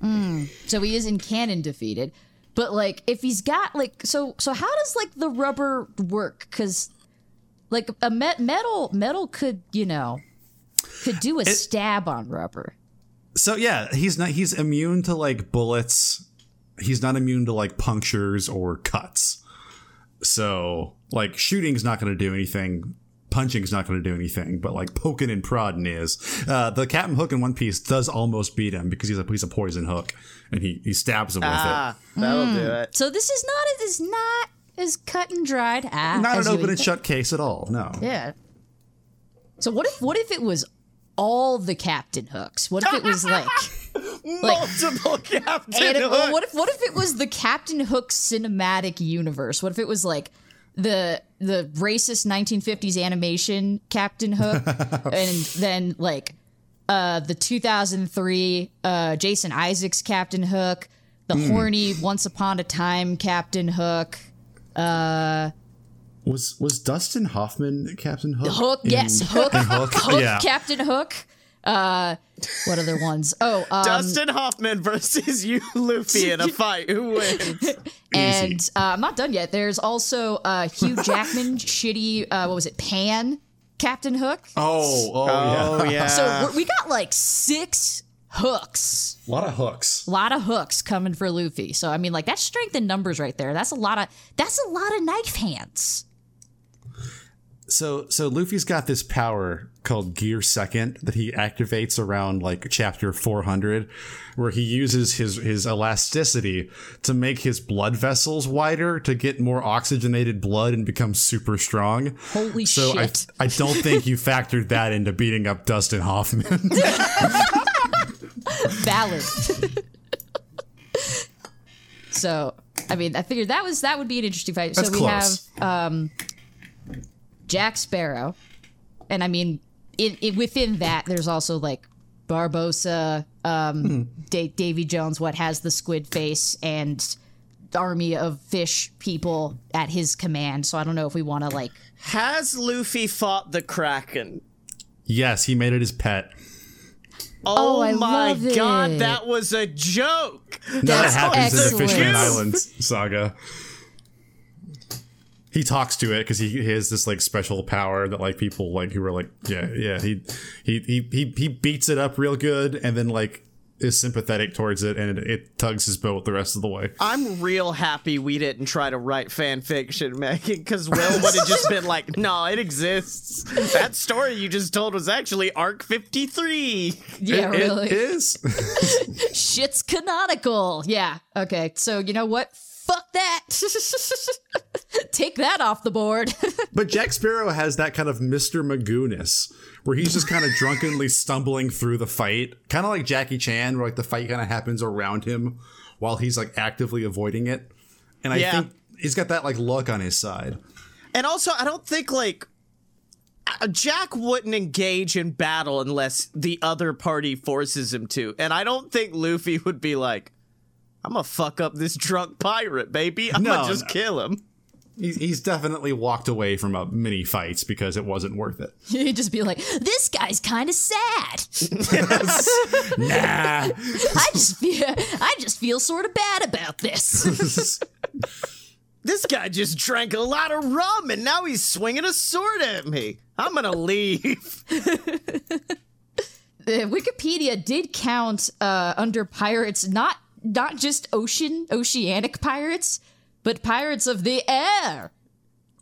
Mm. So he is in canon defeated. But like if he's got like so so how does like the rubber work? Cuz like a met- metal metal could, you know, could do a stab on rubber. So yeah, he's not. He's immune to like bullets. He's not immune to like punctures or cuts. So like shooting's not going to do anything. Punching's not going to do anything, but like poking and prodding is. Uh, the Captain Hook in One Piece does almost beat him because he's a he's a poison hook, and he he stabs him with Ah, that'll do it. So this is not it is not as cut and dried. Ah. Not as an open and think. shut case at all. No. Yeah. So what if what if it was all the Captain Hooks? What if it was like Multiple Captain And if, Hook. what if what if it was the Captain Hook cinematic universe? What if it was like the the racist 1950s animation Captain Hook, and then like uh, the 2003 uh, Jason Isaacs Captain Hook, the Hmm. horny Once Upon a Time Captain Hook, Was was Dustin Hoffman Captain Hook? Hook, in- yes, Hook, Hook? Hook, yeah. Captain Hook. Uh, what other ones? Oh, um, Dustin Hoffman versus you, Luffy, in a fight. Who wins? And uh, I'm not done yet. There's also uh, Hugh Jackman, shitty. Uh, what was it? Pan, Captain Hook. oh, oh, Oh yeah. yeah. So we're, we got like six hooks. A lot of hooks. A lot of hooks coming for Luffy. So I mean, like that's strength in numbers right there. That's a lot of. That's a lot of knife hands. So so Luffy's got this power called Gear Second that he activates around like chapter 400 where he uses his his elasticity to make his blood vessels wider to get more oxygenated blood and become super strong. Holy so shit! I I don't think you factored that into beating up Dustin Hoffman. Valid. so I mean, I figured that was that would be an interesting fight. That's so we close. have um, Jack Sparrow, and I mean, in, in, within that, there's also like Barbossa, um, Hmm. Da- Davy Jones, what has the squid face, and army of fish people at his command. So I don't know if we want to like. Has Luffy fought the Kraken? yes, he made it his pet. Oh, Oh, my god, it. that was a joke. That That's happens in the excellent. Fishman Islands saga. He talks to it because he, he has this like special power that like people like who are like yeah yeah he he he he, he beats it up real good and then like is sympathetic towards it and it, it tugs his boat the rest of the way. I'm real happy we didn't try to write fan fiction, Megan, because Will would have just been like, no, it exists. That story you just told was actually Arc 53. Yeah, It- really. it is. Shit's canonical. Yeah. Okay. So you know what? Fuck that. Take that off the board. But Jack Sparrow has that kind of Mr. Magooness where he's just kind of drunkenly stumbling through the fight, kind of like Jackie Chan, where like the fight kind of happens around him while he's like actively avoiding it. And I Yeah. think he's got that like luck on his side. And also, I don't think, like, uh, Jack wouldn't engage in battle unless the other party forces him to. And I don't think Luffy would be like, I'm gonna fuck up this drunk pirate, baby. I'm No, gonna just no. kill him. He's, he's definitely walked away from uh, many fights because it wasn't worth it. He'd just be like, this guy's kind of sad. nah. I just feel, I just feel sort of bad about this. This guy just drank a lot of rum and now he's swinging a sword at me. I'm gonna leave. the Wikipedia did count uh, under pirates not not just ocean oceanic pirates, but pirates of the air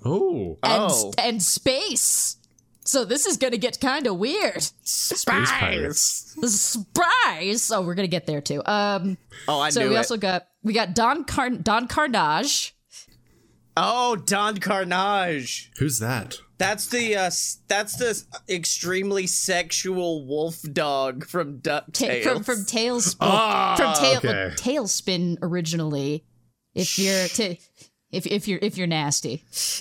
Oh. and Oh. and space. So this is gonna get kind of weird. Space pirates. The spies. Oh, we're gonna get there too. Um, Oh, I so knew we it. also got we got Don Car- Don Carnage. oh, Don Carnage. Who's that? That's the uh, that's the extremely sexual wolf dog from Ta- DuckTales. from from Tails Ah, from Tail okay. TaleSpin originally. If you're t- if if you're if you're nasty,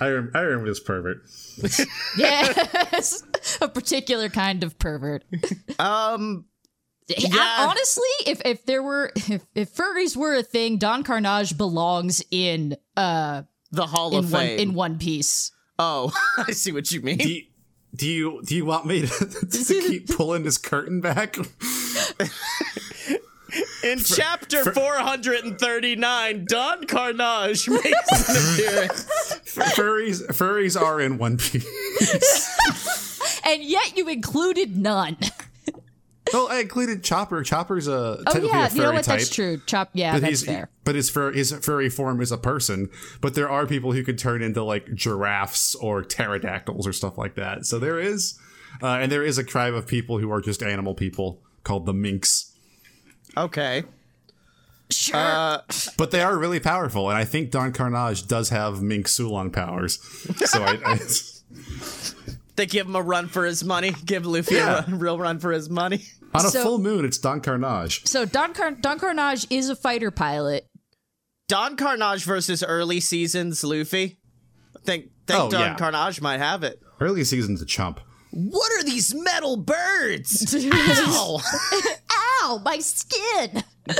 I, rem- I remember this pervert. yes, a particular kind of pervert. um, I- honestly, if if there were if, if furries were a thing, Don Carnage belongs in uh the Hall in of one Fame. in One Piece. oh, I see what you mean. Do you, do you do you want me to, to keep pulling this curtain back? In chapter 439, Don Carnage makes an appearance. furries furries are in One Piece. And yet you included none. Well, I included Chopper. Chopper's a Oh technically yeah, a furry you know what? type. That's true. Chop. Yeah, But that's he's fair. but his fur his furry form is a person. But there are people who could turn into like giraffes or pterodactyls or stuff like that. So there is, uh, and there is a tribe of people who are just animal people called the minks. Okay. Sure. Uh, But they are really powerful, and I think Don Carnage does have mink Sulong powers. So I, I they give him a run for his money. Give Luffy Yeah. a run, real run for his money. On a So- full moon, it's Don Carnage. so Don Car- Don Carnage is a fighter pilot. Don Carnage versus early seasons Luffy. I think think Oh, Don yeah. Carnage might have it. Early season's a chump. What are these metal birds? Ow! Ow, my skin!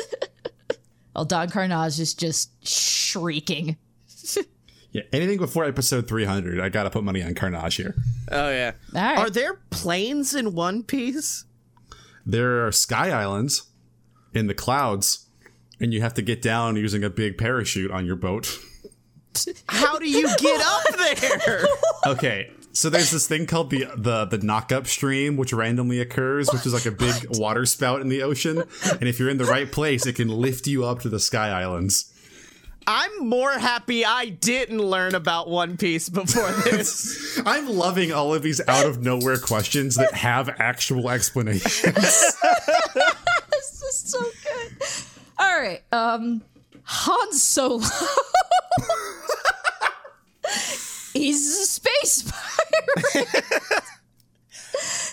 well, Don Carnage is just shrieking. Yeah, anything before episode 300, I gotta put money on Carnage here. Oh yeah. All right. Are there planes in One Piece? There are sky islands in the clouds, and you have to get down using a big parachute on your boat. How do you get up there? Okay, so there's this thing called the the the knock up stream, which randomly occurs, which is like a big water spout in the ocean, and if you're in the right place, it can lift you up to the sky islands. I'm more happy I didn't learn about One Piece before this. I'm loving all of these out of nowhere questions that have actual explanations. This is so good. All right. Um, Han Solo. He's a space pirate.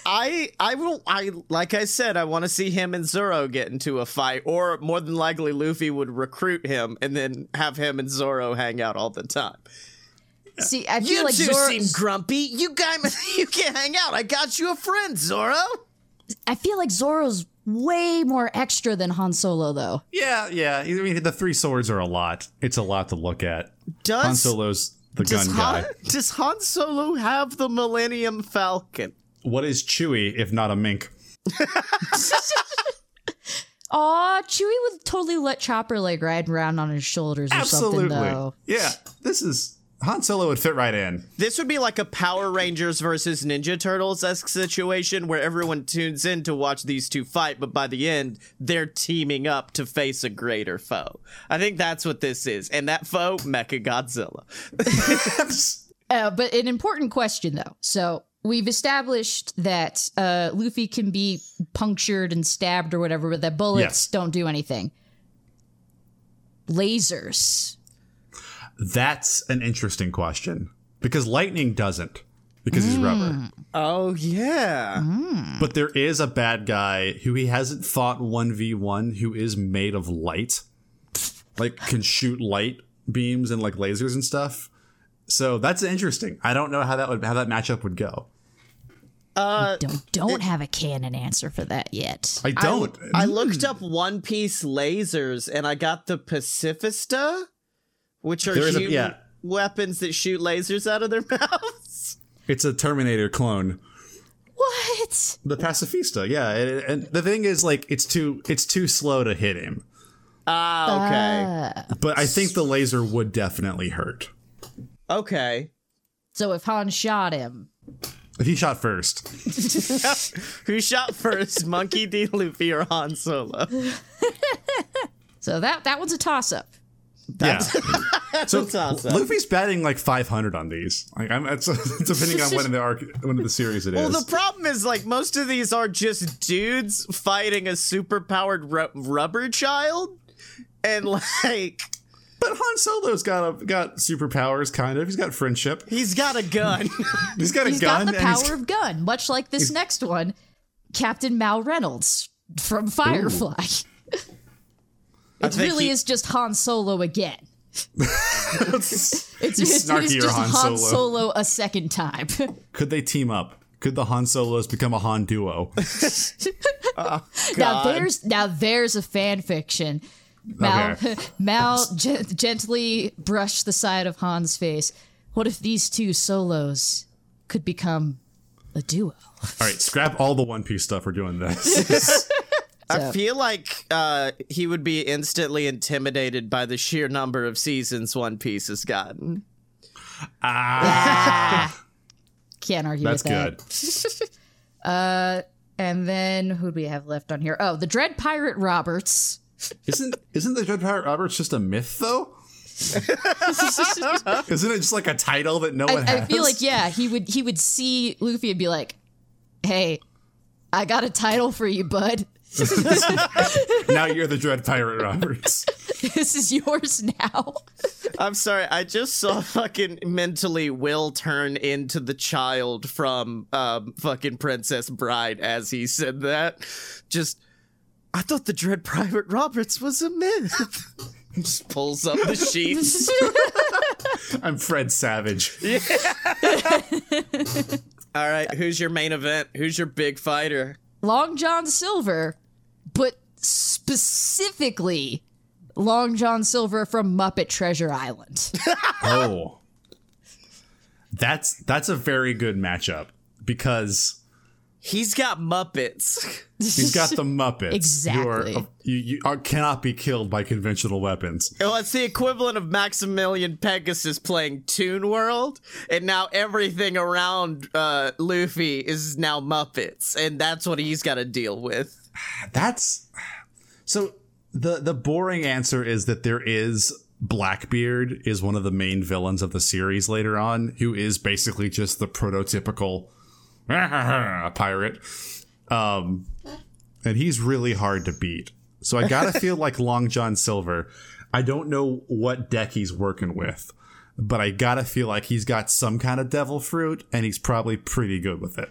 I I will I like I said I want to see him and Zoro get into a fight or more than likely Luffy would recruit him and then have him and Zoro hang out all the time. See, I feel You like two Zoro. seem grumpy. You guys you can't hang out. I got you a friend, Zoro. I feel like Zoro's way more extra than Han Solo, though. yeah, yeah. I mean, the three swords are a lot. It's a lot to look at. Does Han Solo's the gun Han, guy. does Han Solo have the Millennium Falcon? What is Chewie if not a mink? Aw, Chewie would totally let Chopper like ride around on his shoulders or something, though. Absolutely. Yeah, this is Han Solo would fit right in. This would be like a Power Rangers versus Ninja Turtles esque situation where everyone tunes in to watch these two fight, but by the end, they're teaming up to face a greater foe. I think that's what this is. And that foe, Mecha Godzilla. Uh, but an important question, though. So we've established that uh, Luffy can be punctured and stabbed or whatever, but that bullets Yes. don't do anything. Lasers. That's an interesting question because lightning doesn't because he's rubber. Oh, yeah. But there is a bad guy who he hasn't fought 1v1 who is made of light. Like can shoot light beams and like lasers and stuff. So that's interesting. I don't know how that would how that matchup would go. Uh, don't don't have a canon answer for that yet. I don't. I mm. looked up One Piece lasers and I got the Pacifista, which are There is a- yeah. weapons that shoot lasers out of their mouths. It's a Terminator clone. What? The pacifista, yeah. And, and the thing is, like, it's too it's too slow to hit him. Ah, okay. Ah. But I think the laser would definitely hurt Okay. So if Han shot him, if he shot first. Who shot first, Monkey D. Luffy or Han Solo? so that that one's a toss up. Yeah. so That's awesome. Luffy's batting like 500 on these. Like, I'm it's, depending on when in the arc, when in the series it is. Well, the problem is, like, most of these are just dudes fighting a superpowered ru- rubber child. And, like, but Han Solo's got a, got superpowers, kind of. He's got friendship. he's got a gun. He's got a He's gun. got the and he's- power of gun, much like this next one, Captain Mal Reynolds from Firefly. It really he- is just Han Solo again. It's, He's it's, it's just Han Han, Solo. Solo. a second time. Could they team up? Could the Han Solos become a Han duo? now there's now there's a fan fiction. Mal Okay. Mal gen- gently brushed the side of Han's face. What if these two solos could become a duo? All right, scrap all the One Piece stuff. We're doing this. I feel like uh, he would be instantly intimidated by the sheer number of seasons One Piece has gotten. Ah. Can't argue That's with that. good. And then who do we have left on here? Oh, the Dread Pirate Roberts. Isn't isn't the Dread Pirate Roberts just a myth though? isn't it just like a title that no I, one has? I feel like yeah, he would he would see Luffy and be like, "Hey, I got a title for you, bud. now you're the Dread Pirate Roberts. this is yours now." I'm sorry, I just saw fucking mentally Will turn into the child from um, fucking Princess Bride as he said that. Just, I thought the Dread Private Roberts was a myth. just pulls up the sheets. I'm Fred Savage. Yeah. All right, who's your main event? Who's your big fighter? Long John Silver, but specifically Long John Silver from Muppet Treasure Island. Oh, that's that's a very good matchup because He's got Muppets. he's got the Muppets. Exactly. You, are, you, you are, cannot be killed by conventional weapons. Well, it's the equivalent of Maximilian Pegasus playing Toon World, and now everything around uh, Luffy is now Muppets, and that's what he's got to deal with. That's so. the The boring answer is that there is Blackbeard is one of the main villains of the series later on, who is basically just the prototypical pirate. Um, and he's really hard to beat. So I gotta feel like Long John Silver. I don't know what deck he's working with, but I gotta feel like he's got some kind of devil fruit, and he's probably pretty good with it.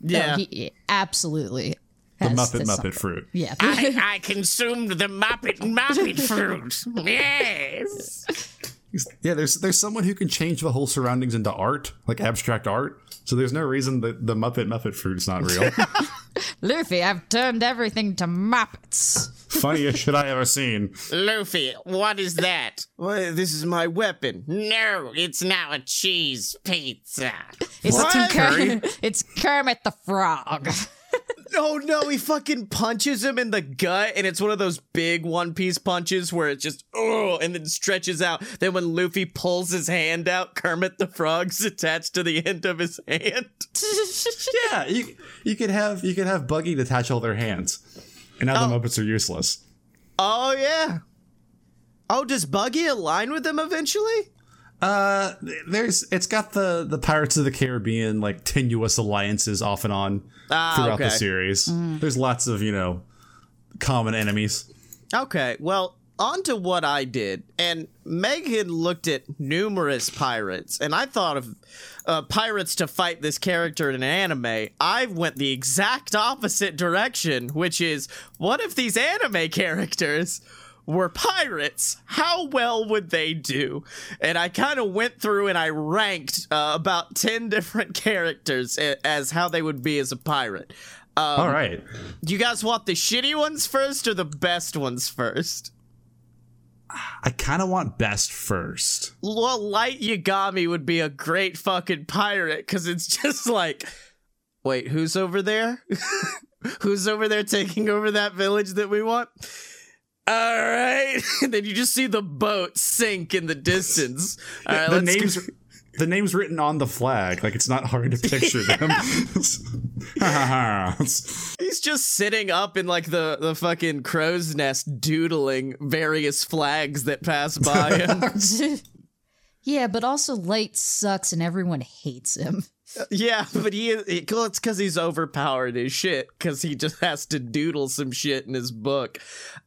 Yeah. No, he absolutely. The has Muppet this- Muppet fruit. Yeah. I, I consumed the Muppet Muppet fruit. Yes. Yeah, there's there's someone who can change the whole surroundings into art, like abstract art. So there's no reason that the Muppet Muppet fruit's not real. Luffy, I've turned everything to Muppets. Funniest shit I ever seen. Luffy, what is that? Well, this is my weapon. No, it's now a cheese pizza. It's, What? Ker- it's Kermit the Frog. Oh no, he fucking punches him in the gut, and it's one of those big One Piece punches where it just oh, and then stretches out. Then when Luffy pulls his hand out, Kermit the Frog's attached to the end of his hand. Yeah, you you could have you could have Buggy detach all their hands, and now the oh. Muppets are useless. Oh yeah. Oh, does Buggy align with them eventually? Uh, there's it's got the the Pirates of the Caribbean like tenuous alliances off and on Ah, throughout the okay. series. There's lots of you know common enemies. Okay, well, on to what I did. And Megan looked at numerous pirates, and I thought of uh, pirates to fight this character in an anime. I went the exact opposite direction, which is what if these anime characters were pirates? How well would they do? And I kind of went through and I ranked uh, about 10 different characters a- as how they would be as a pirate. Um, all right, do you guys want the shitty ones first or the best ones first? I kind of want best first. Well, Light Yagami would be a great fucking pirate because it's just like, wait, who's over there? who's over there taking over that village that we want? All right. And then you just see the boat sink in the distance. All right, the let's go- names the names written on the flag like it's not hard to picture them He's just sitting up in like the, the fucking crow's nest doodling various flags that pass by him. yeah, but also Light sucks and everyone hates him. Yeah, but he is. Well, it's because he's overpowered as shit because he just has to doodle some shit in his book.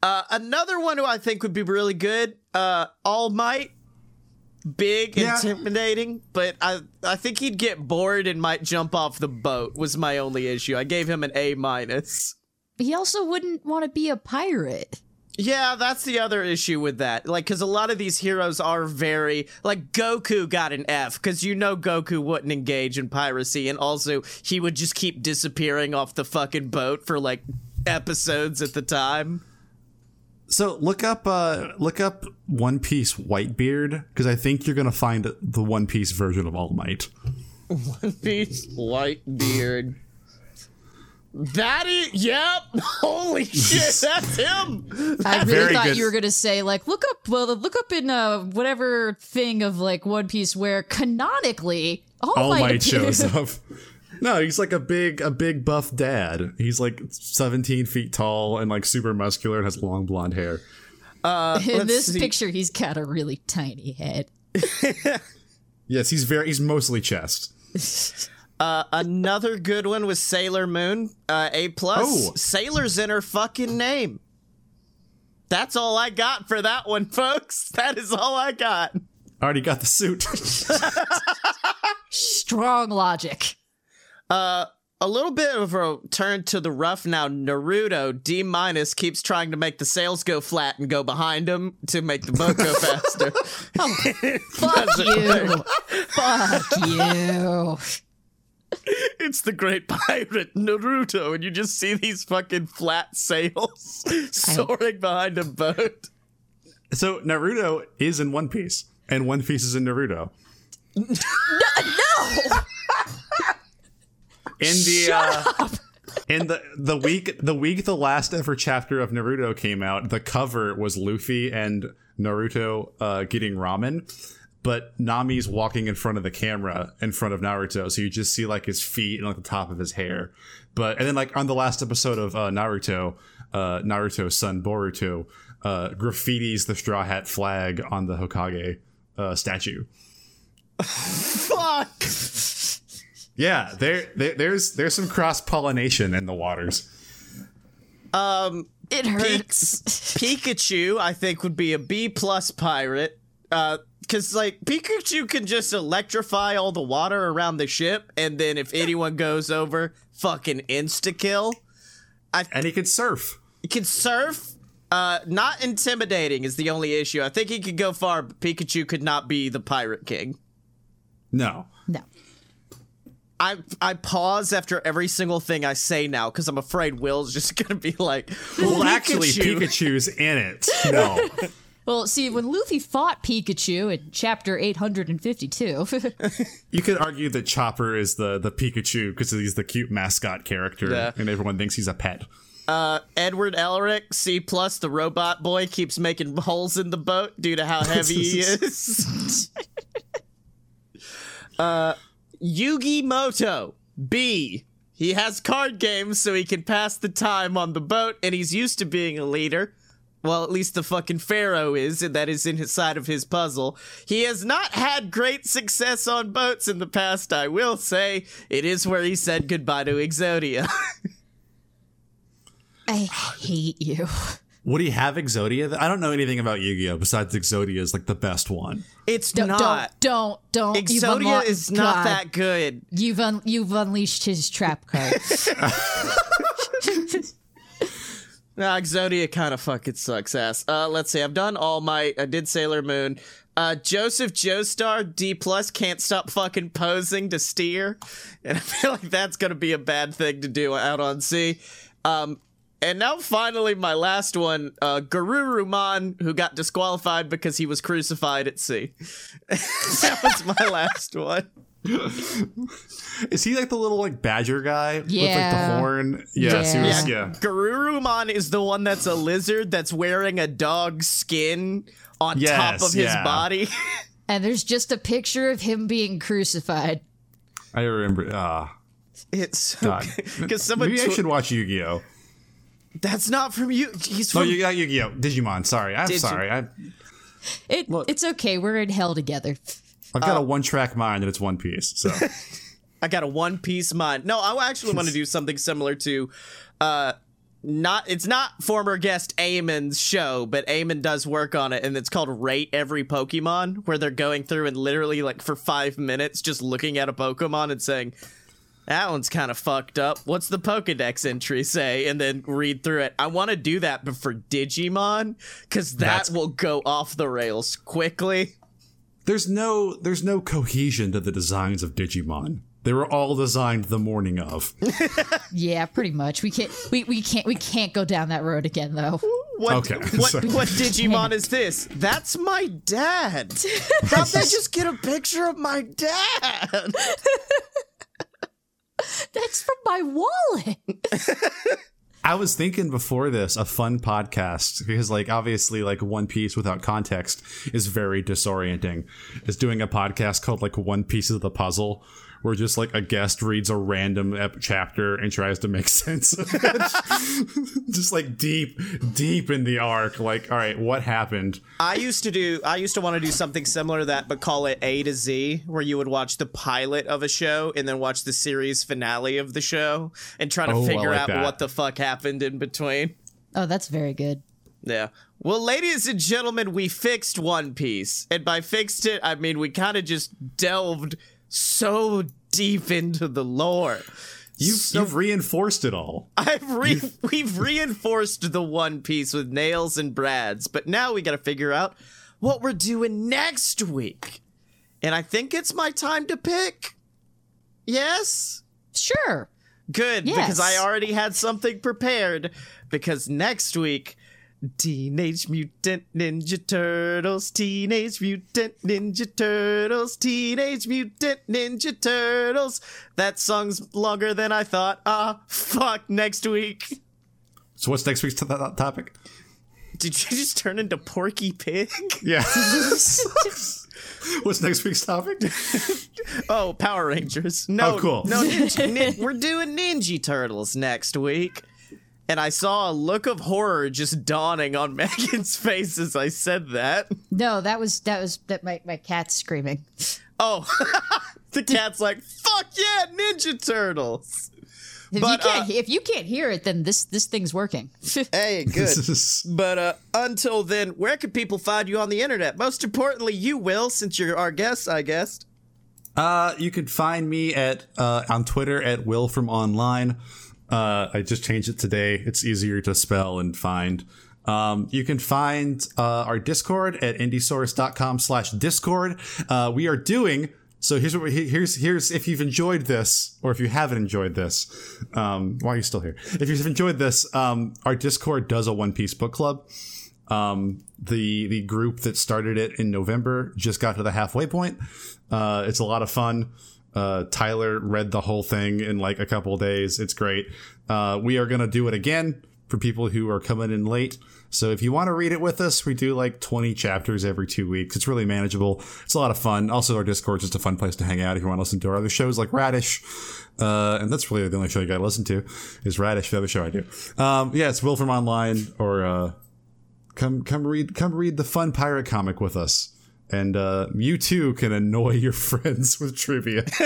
Uh, another one who I think would be really good, uh, All Might. Big, Yeah. intimidating, but I I think he'd get bored and might jump off the boat. Was my only issue. I gave him an A minus. He also wouldn't want to be a pirate. Yeah, that's the other issue with that. Like, because a lot of these heroes are very. Like, Goku got an F, because you know Goku wouldn't engage in piracy, and also he would just keep disappearing off the fucking boat for, like, episodes at the time. so look up uh look up one piece whitebeard because i think you're gonna find the one piece version of all might Peace, white beard. That is. Yep! Holy shit, that's him! I really thought good. you were gonna say like look up well look up in uh whatever thing of like One Piece where canonically All, all Might, might shows up no he's like a big a big buff dad he's like 17 feet tall and like super muscular and has long blonde hair Uh, in this see. picture, he's got a really tiny head. yes he's very he's mostly chest Uh, another good one was Sailor Moon, uh, A plus. Oh. Sailor's in her fucking name. That's all I got for that one, folks. That is all I got. already got the suit Strong logic. Uh, a little bit of a turn to the rough now. Naruto D minus keeps trying to make the sails go flat and go behind him to make the boat go faster. oh, Fuck you. Fuck you. it's the great pirate Naruto, and you just see these fucking flat sails soaring behind a boat. so naruto is in one piece and one piece is in naruto No. in the uh, in the the week the week the last ever chapter of Naruto came out, the cover was Luffy and Naruto uh, getting ramen, but Nami's walking in front of the camera in front of Naruto, so you just see like his feet and like the top of his hair. But and then like on the last episode of uh, Naruto, uh, Naruto's son Boruto uh, graffitis the straw hat flag on the Hokage uh, statue. Fuck. Yeah, there, there there's there's some cross pollination in the waters. Um, It hurts. Pikachu, I think, would be a B plus pirate. Uh, cause like Pikachu can just electrify all the water around the ship, and then if anyone goes over, fucking insta kill. And he can surf. He can surf. Uh, not intimidating is the only issue. I think he could go far, but Pikachu could not be the pirate king. No. no. I I pause after every single thing I say now because I'm afraid Will's just gonna be like, Well, actually, Pikachu's in it. No. Well, see, when Luffy fought Pikachu in chapter 852, you could argue that Chopper is the, the Pikachu because he's the cute mascot character Yeah. and everyone thinks he's a pet. Uh, Edward Elric, C plus, the robot boy, keeps making holes in the boat due to how heavy he is. uh, Yugi Muto, B. He has card games so he can pass the time on the boat, and he's used to being a leader. Well, at least the fucking Pharaoh is, and that is in his side of his puzzle. He has not had great success on boats in the past, I will say. It is where he said goodbye to Exodia. I hate you. Would he have Exodia? I don't know anything about Yu-Gi-Oh! besides Exodia is like the best one. it's Don't, not. don't, don't, don't. Exodia unlo- is not God. that good. You've un- you've unleashed his trap card. Nah, Exodia kind of fucking sucks ass. Uh, let's see. I've done All Might. I did Sailor Moon. Uh, Joseph Joestar D plus can't stop fucking posing to steer, and I feel like that's gonna be a bad thing to do out on sea. Um, And now, finally, my last one, uh, Garurumon, who got disqualified because he was crucified at sea. that was my last one. Is he like the little like badger guy with like the horn? Yes, he Yeah. was. Yeah. Garurumon is the one that's a lizard that's wearing a dog skin on top Yes, of his body. And there's just a picture of him being crucified. I remember. Ah, It's because someone maybe I should watch Yu-Gi-Oh. that's not from you. He's No, from you got Yu-Gi-Oh. Digimon. Sorry, I'm Digi- sorry. I, It, it's okay. We're in hell together. I've got a one-track mind and it's One Piece. So I got a one piece mind. No, I actually want to do something similar to uh not it's not former guest Eamon's show, but Eamon does work on it and it's called Rate Every Pokemon, where they're going through and literally like for five minutes just looking at a Pokemon and saying, That one's kind of fucked up. What's the Pokedex entry say? And then read through it. I want to do that, but for Digimon, because that That's- will go off the rails quickly. There's no there's no cohesion to the designs of Digimon. They were all designed the morning of. Yeah, pretty much. We can't. We, we can't. We can't go down that road again, though. What, Okay, what, sorry. what Digimon is this? That's my dad. How'd they just get a picture of my dad? That's from my wallet. I was thinking before this a fun podcast because like obviously like One Piece without context is very disorienting. Is doing a podcast called like One Piece of the Puzzle where just like a guest reads a random ep- chapter and tries to make sense of it. just like deep deep in the arc like all right what happened? I used to do. I used to want to do something similar to that, but call it A to Z, where you would watch the pilot of a show and then watch the series finale of the show and try to Oh, figure like out that. what the fuck happened in between. Oh, that's very good. Yeah. Well, ladies and gentlemen, we fixed One Piece. And by fixed it, I mean we kind of just delved so deep into the lore. You've, So- you've reinforced it all. I've re- we've reinforced the One Piece with nails and brads, but now we got to figure out what we're doing next week. And I think it's my time to pick. Yes? Sure. Good, Yes. because I already had something prepared. Because next week, Teenage Mutant Ninja Turtles, Teenage Mutant Ninja Turtles, Teenage Mutant Ninja Turtles. That song's longer than I thought. Ah, fuck, next week. So what's next week's t- topic? Did you just turn into Porky Pig? Yeah. what's next week's topic? Oh, Power Rangers. No, Oh, cool. No, ninja, nin- we're doing Ninja Turtles next week. And I saw a look of horror just dawning on Megan's face as I said that. No, that was that was that my my cat's screaming. Oh, the cat's like, "Fuck yeah, Ninja Turtles!" If But, you can't uh, if you can't hear it, then this this thing's working. Hey, good. But uh, until then, where can people find you on the internet? Most importantly, you will, since you're our guest, I guess. Uh, you can find me at uh, on Twitter at Will from Online. Uh, I just changed it today. It's easier to spell and find. Um, you can find uh, our Discord at indiesource.com slash Discord. Uh, we are doing so. Here's what we, here's here's if you've enjoyed this or if you haven't enjoyed this. Um, why are you still here? If you've enjoyed this, um, our Discord does a One Piece book club. Um, the the group that started it in November just got to the halfway point. Uh, it's a lot of fun. Uh, Tyler read the whole thing in like a couple days. It's great. Uh, we are gonna do it again for people who are coming in late. So if you want to read it with us, we do like 20 chapters every two weeks. It's really manageable. It's a lot of fun. Also, our Discord's just a fun place to hang out if you want to listen to our other shows like Radish. Uh, and that's really the only show you got to listen to is Radish, the other show I do. Um, yeah, it's Will from Online or, uh, come come read come read the fun pirate comic with us and uh, you too can annoy your friends with trivia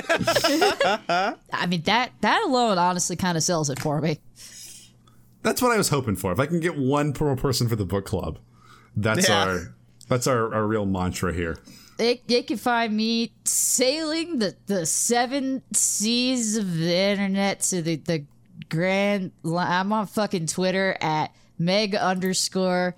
I mean that that alone honestly kind of sells it for me. that's what i was hoping for if i can get one per person for the book club that's Yeah. our that's our, our real mantra here They, they can find me sailing the, the seven seas of the internet to the, the grand I'm on fucking Twitter at meg underscore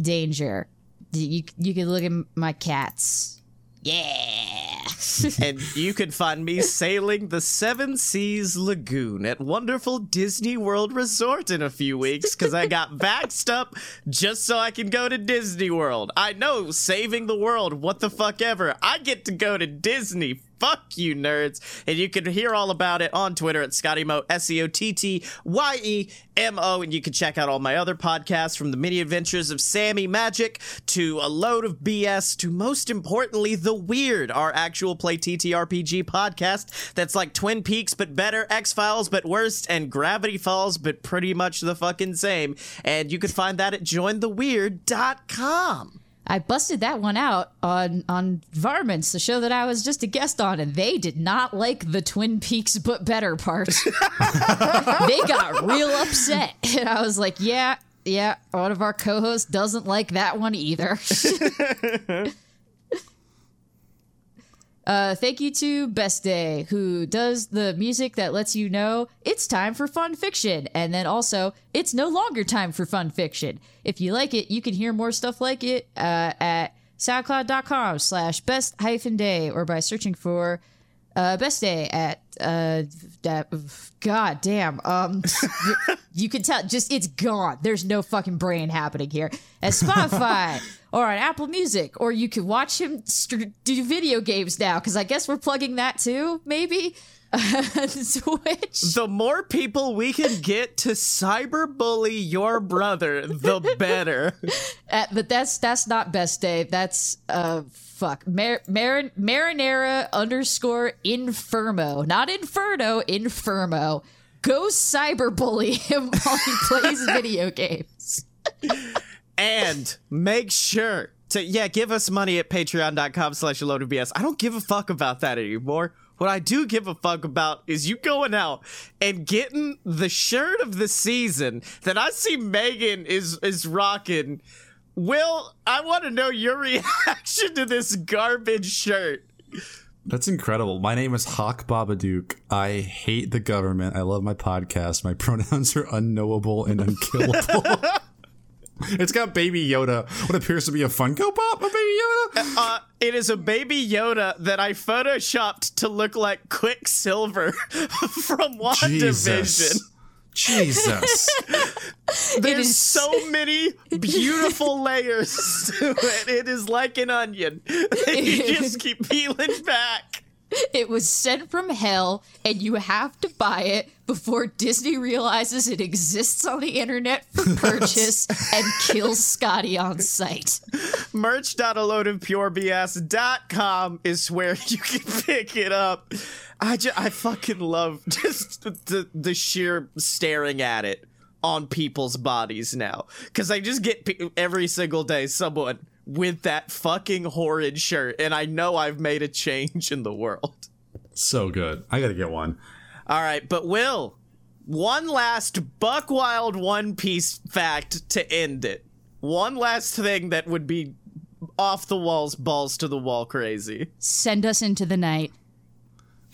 danger. You, you can look at my cats. Yeah. and you can find me sailing the Seven Seas Lagoon at wonderful Disney World Resort in a few weeks because I got vaxxed up just so I can go to Disney World. I know, saving the world, what the fuck ever. I get to go to Disney. Fuck you, nerds. And you can hear all about it on Twitter at ScottyMo, S E O T T Y E M O. And you can check out all my other podcasts from the mini adventures of Sammy Magic to a load of BS to most importantly, The Weird, our actual play TTRPG podcast that's like Twin Peaks but better, X Files but worse, and Gravity Falls but pretty much the fucking same. And you can find that at jointheweird.com. I busted that one out on on Varmints, the show that I was just a guest on, and they did not like the Twin Peaks but better part. they got real upset, and I was like, "Yeah, yeah, one of our co-hosts doesn't like that one either." Uh, thank you to Best Day, who does the music that lets you know it's time for fun fiction. And then also, it's no longer time for fun fiction. If you like it, you can hear more stuff like it uh, at soundcloud.com slash best hyphen day or by searching for uh, Best Day at uh. God damn. Um, you, you can tell. Just it's gone. There's no fucking brain happening here. At Spotify or on Apple Music, or you can watch him st- do video games now. Because I guess we're plugging that too. Maybe. Switch. The more people we can get to cyberbully your brother, the better. Uh, but that's that's not best day. That's uh fuck Mar- Mar- marinara underscore infermo, not inferno, infermo. Go cyberbully him while he plays video games. And make sure to yeah give us money at patreon.com slash bs i don't give a fuck about that anymore what i do give a fuck about is you going out and getting the shirt of the season that i see megan is is rocking will i want to know your reaction to this garbage shirt That's incredible. My name is Hawk Babadook. I hate the government. I love my podcast. My pronouns are unknowable and unkillable. it's got Baby Yoda, what appears to be a Funko Pop of Baby Yoda. uh, it is a baby Yoda that I photoshopped to look like Quicksilver from WandaVision. Jesus. Jesus. There's is- so many beautiful layers to it. It is like an onion. you just keep peeling back. It was sent from hell, and you have to buy it before Disney realizes it exists on the internet for purchase and kills Scotty on site. Merch.aloadofpurebs.com is where you can pick it up. I just, I fucking love just the, the sheer staring at it on people's bodies now. Because I just get every single day someone with that fucking horrid shirt, and I know I've made a change in the world. so good. I gotta get one. All right, but Will, one last Buck Wild One Piece fact to end it. One last thing that would be off the walls, balls to the wall crazy. Send us into the night.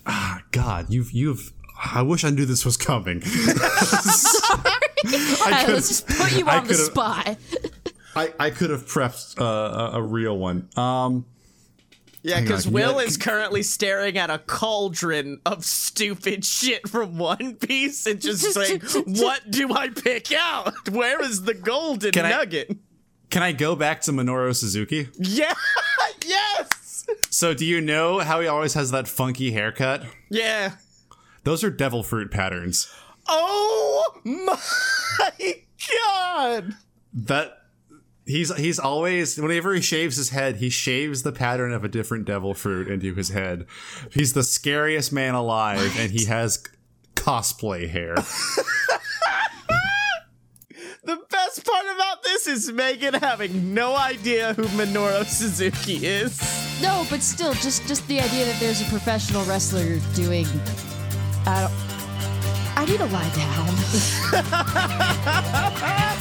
Ah, God, you've you've. I wish I knew this was coming. Sorry. I let's just put you I on the could've- spot. I, I could have prepped uh, a, a real one. Um, Yeah, because Will is currently staring at a cauldron of stupid shit from One Piece and just saying, "What do I pick out? Where is the golden Can I- nugget?" can I go back to Minoru Suzuki? Yeah, yes, So, do you know how he always has that funky haircut? yeah. Those are devil fruit patterns. Oh my god! That he's he's always whenever he shaves his head, he shaves the pattern of a different devil fruit into his head. He's the scariest man alive, and he has cosplay hair. The best part about this is Megan having no idea who Minoru Suzuki is. No, but still, just just the idea that there's a professional wrestler doing. Uh, I don't. I need to lie down.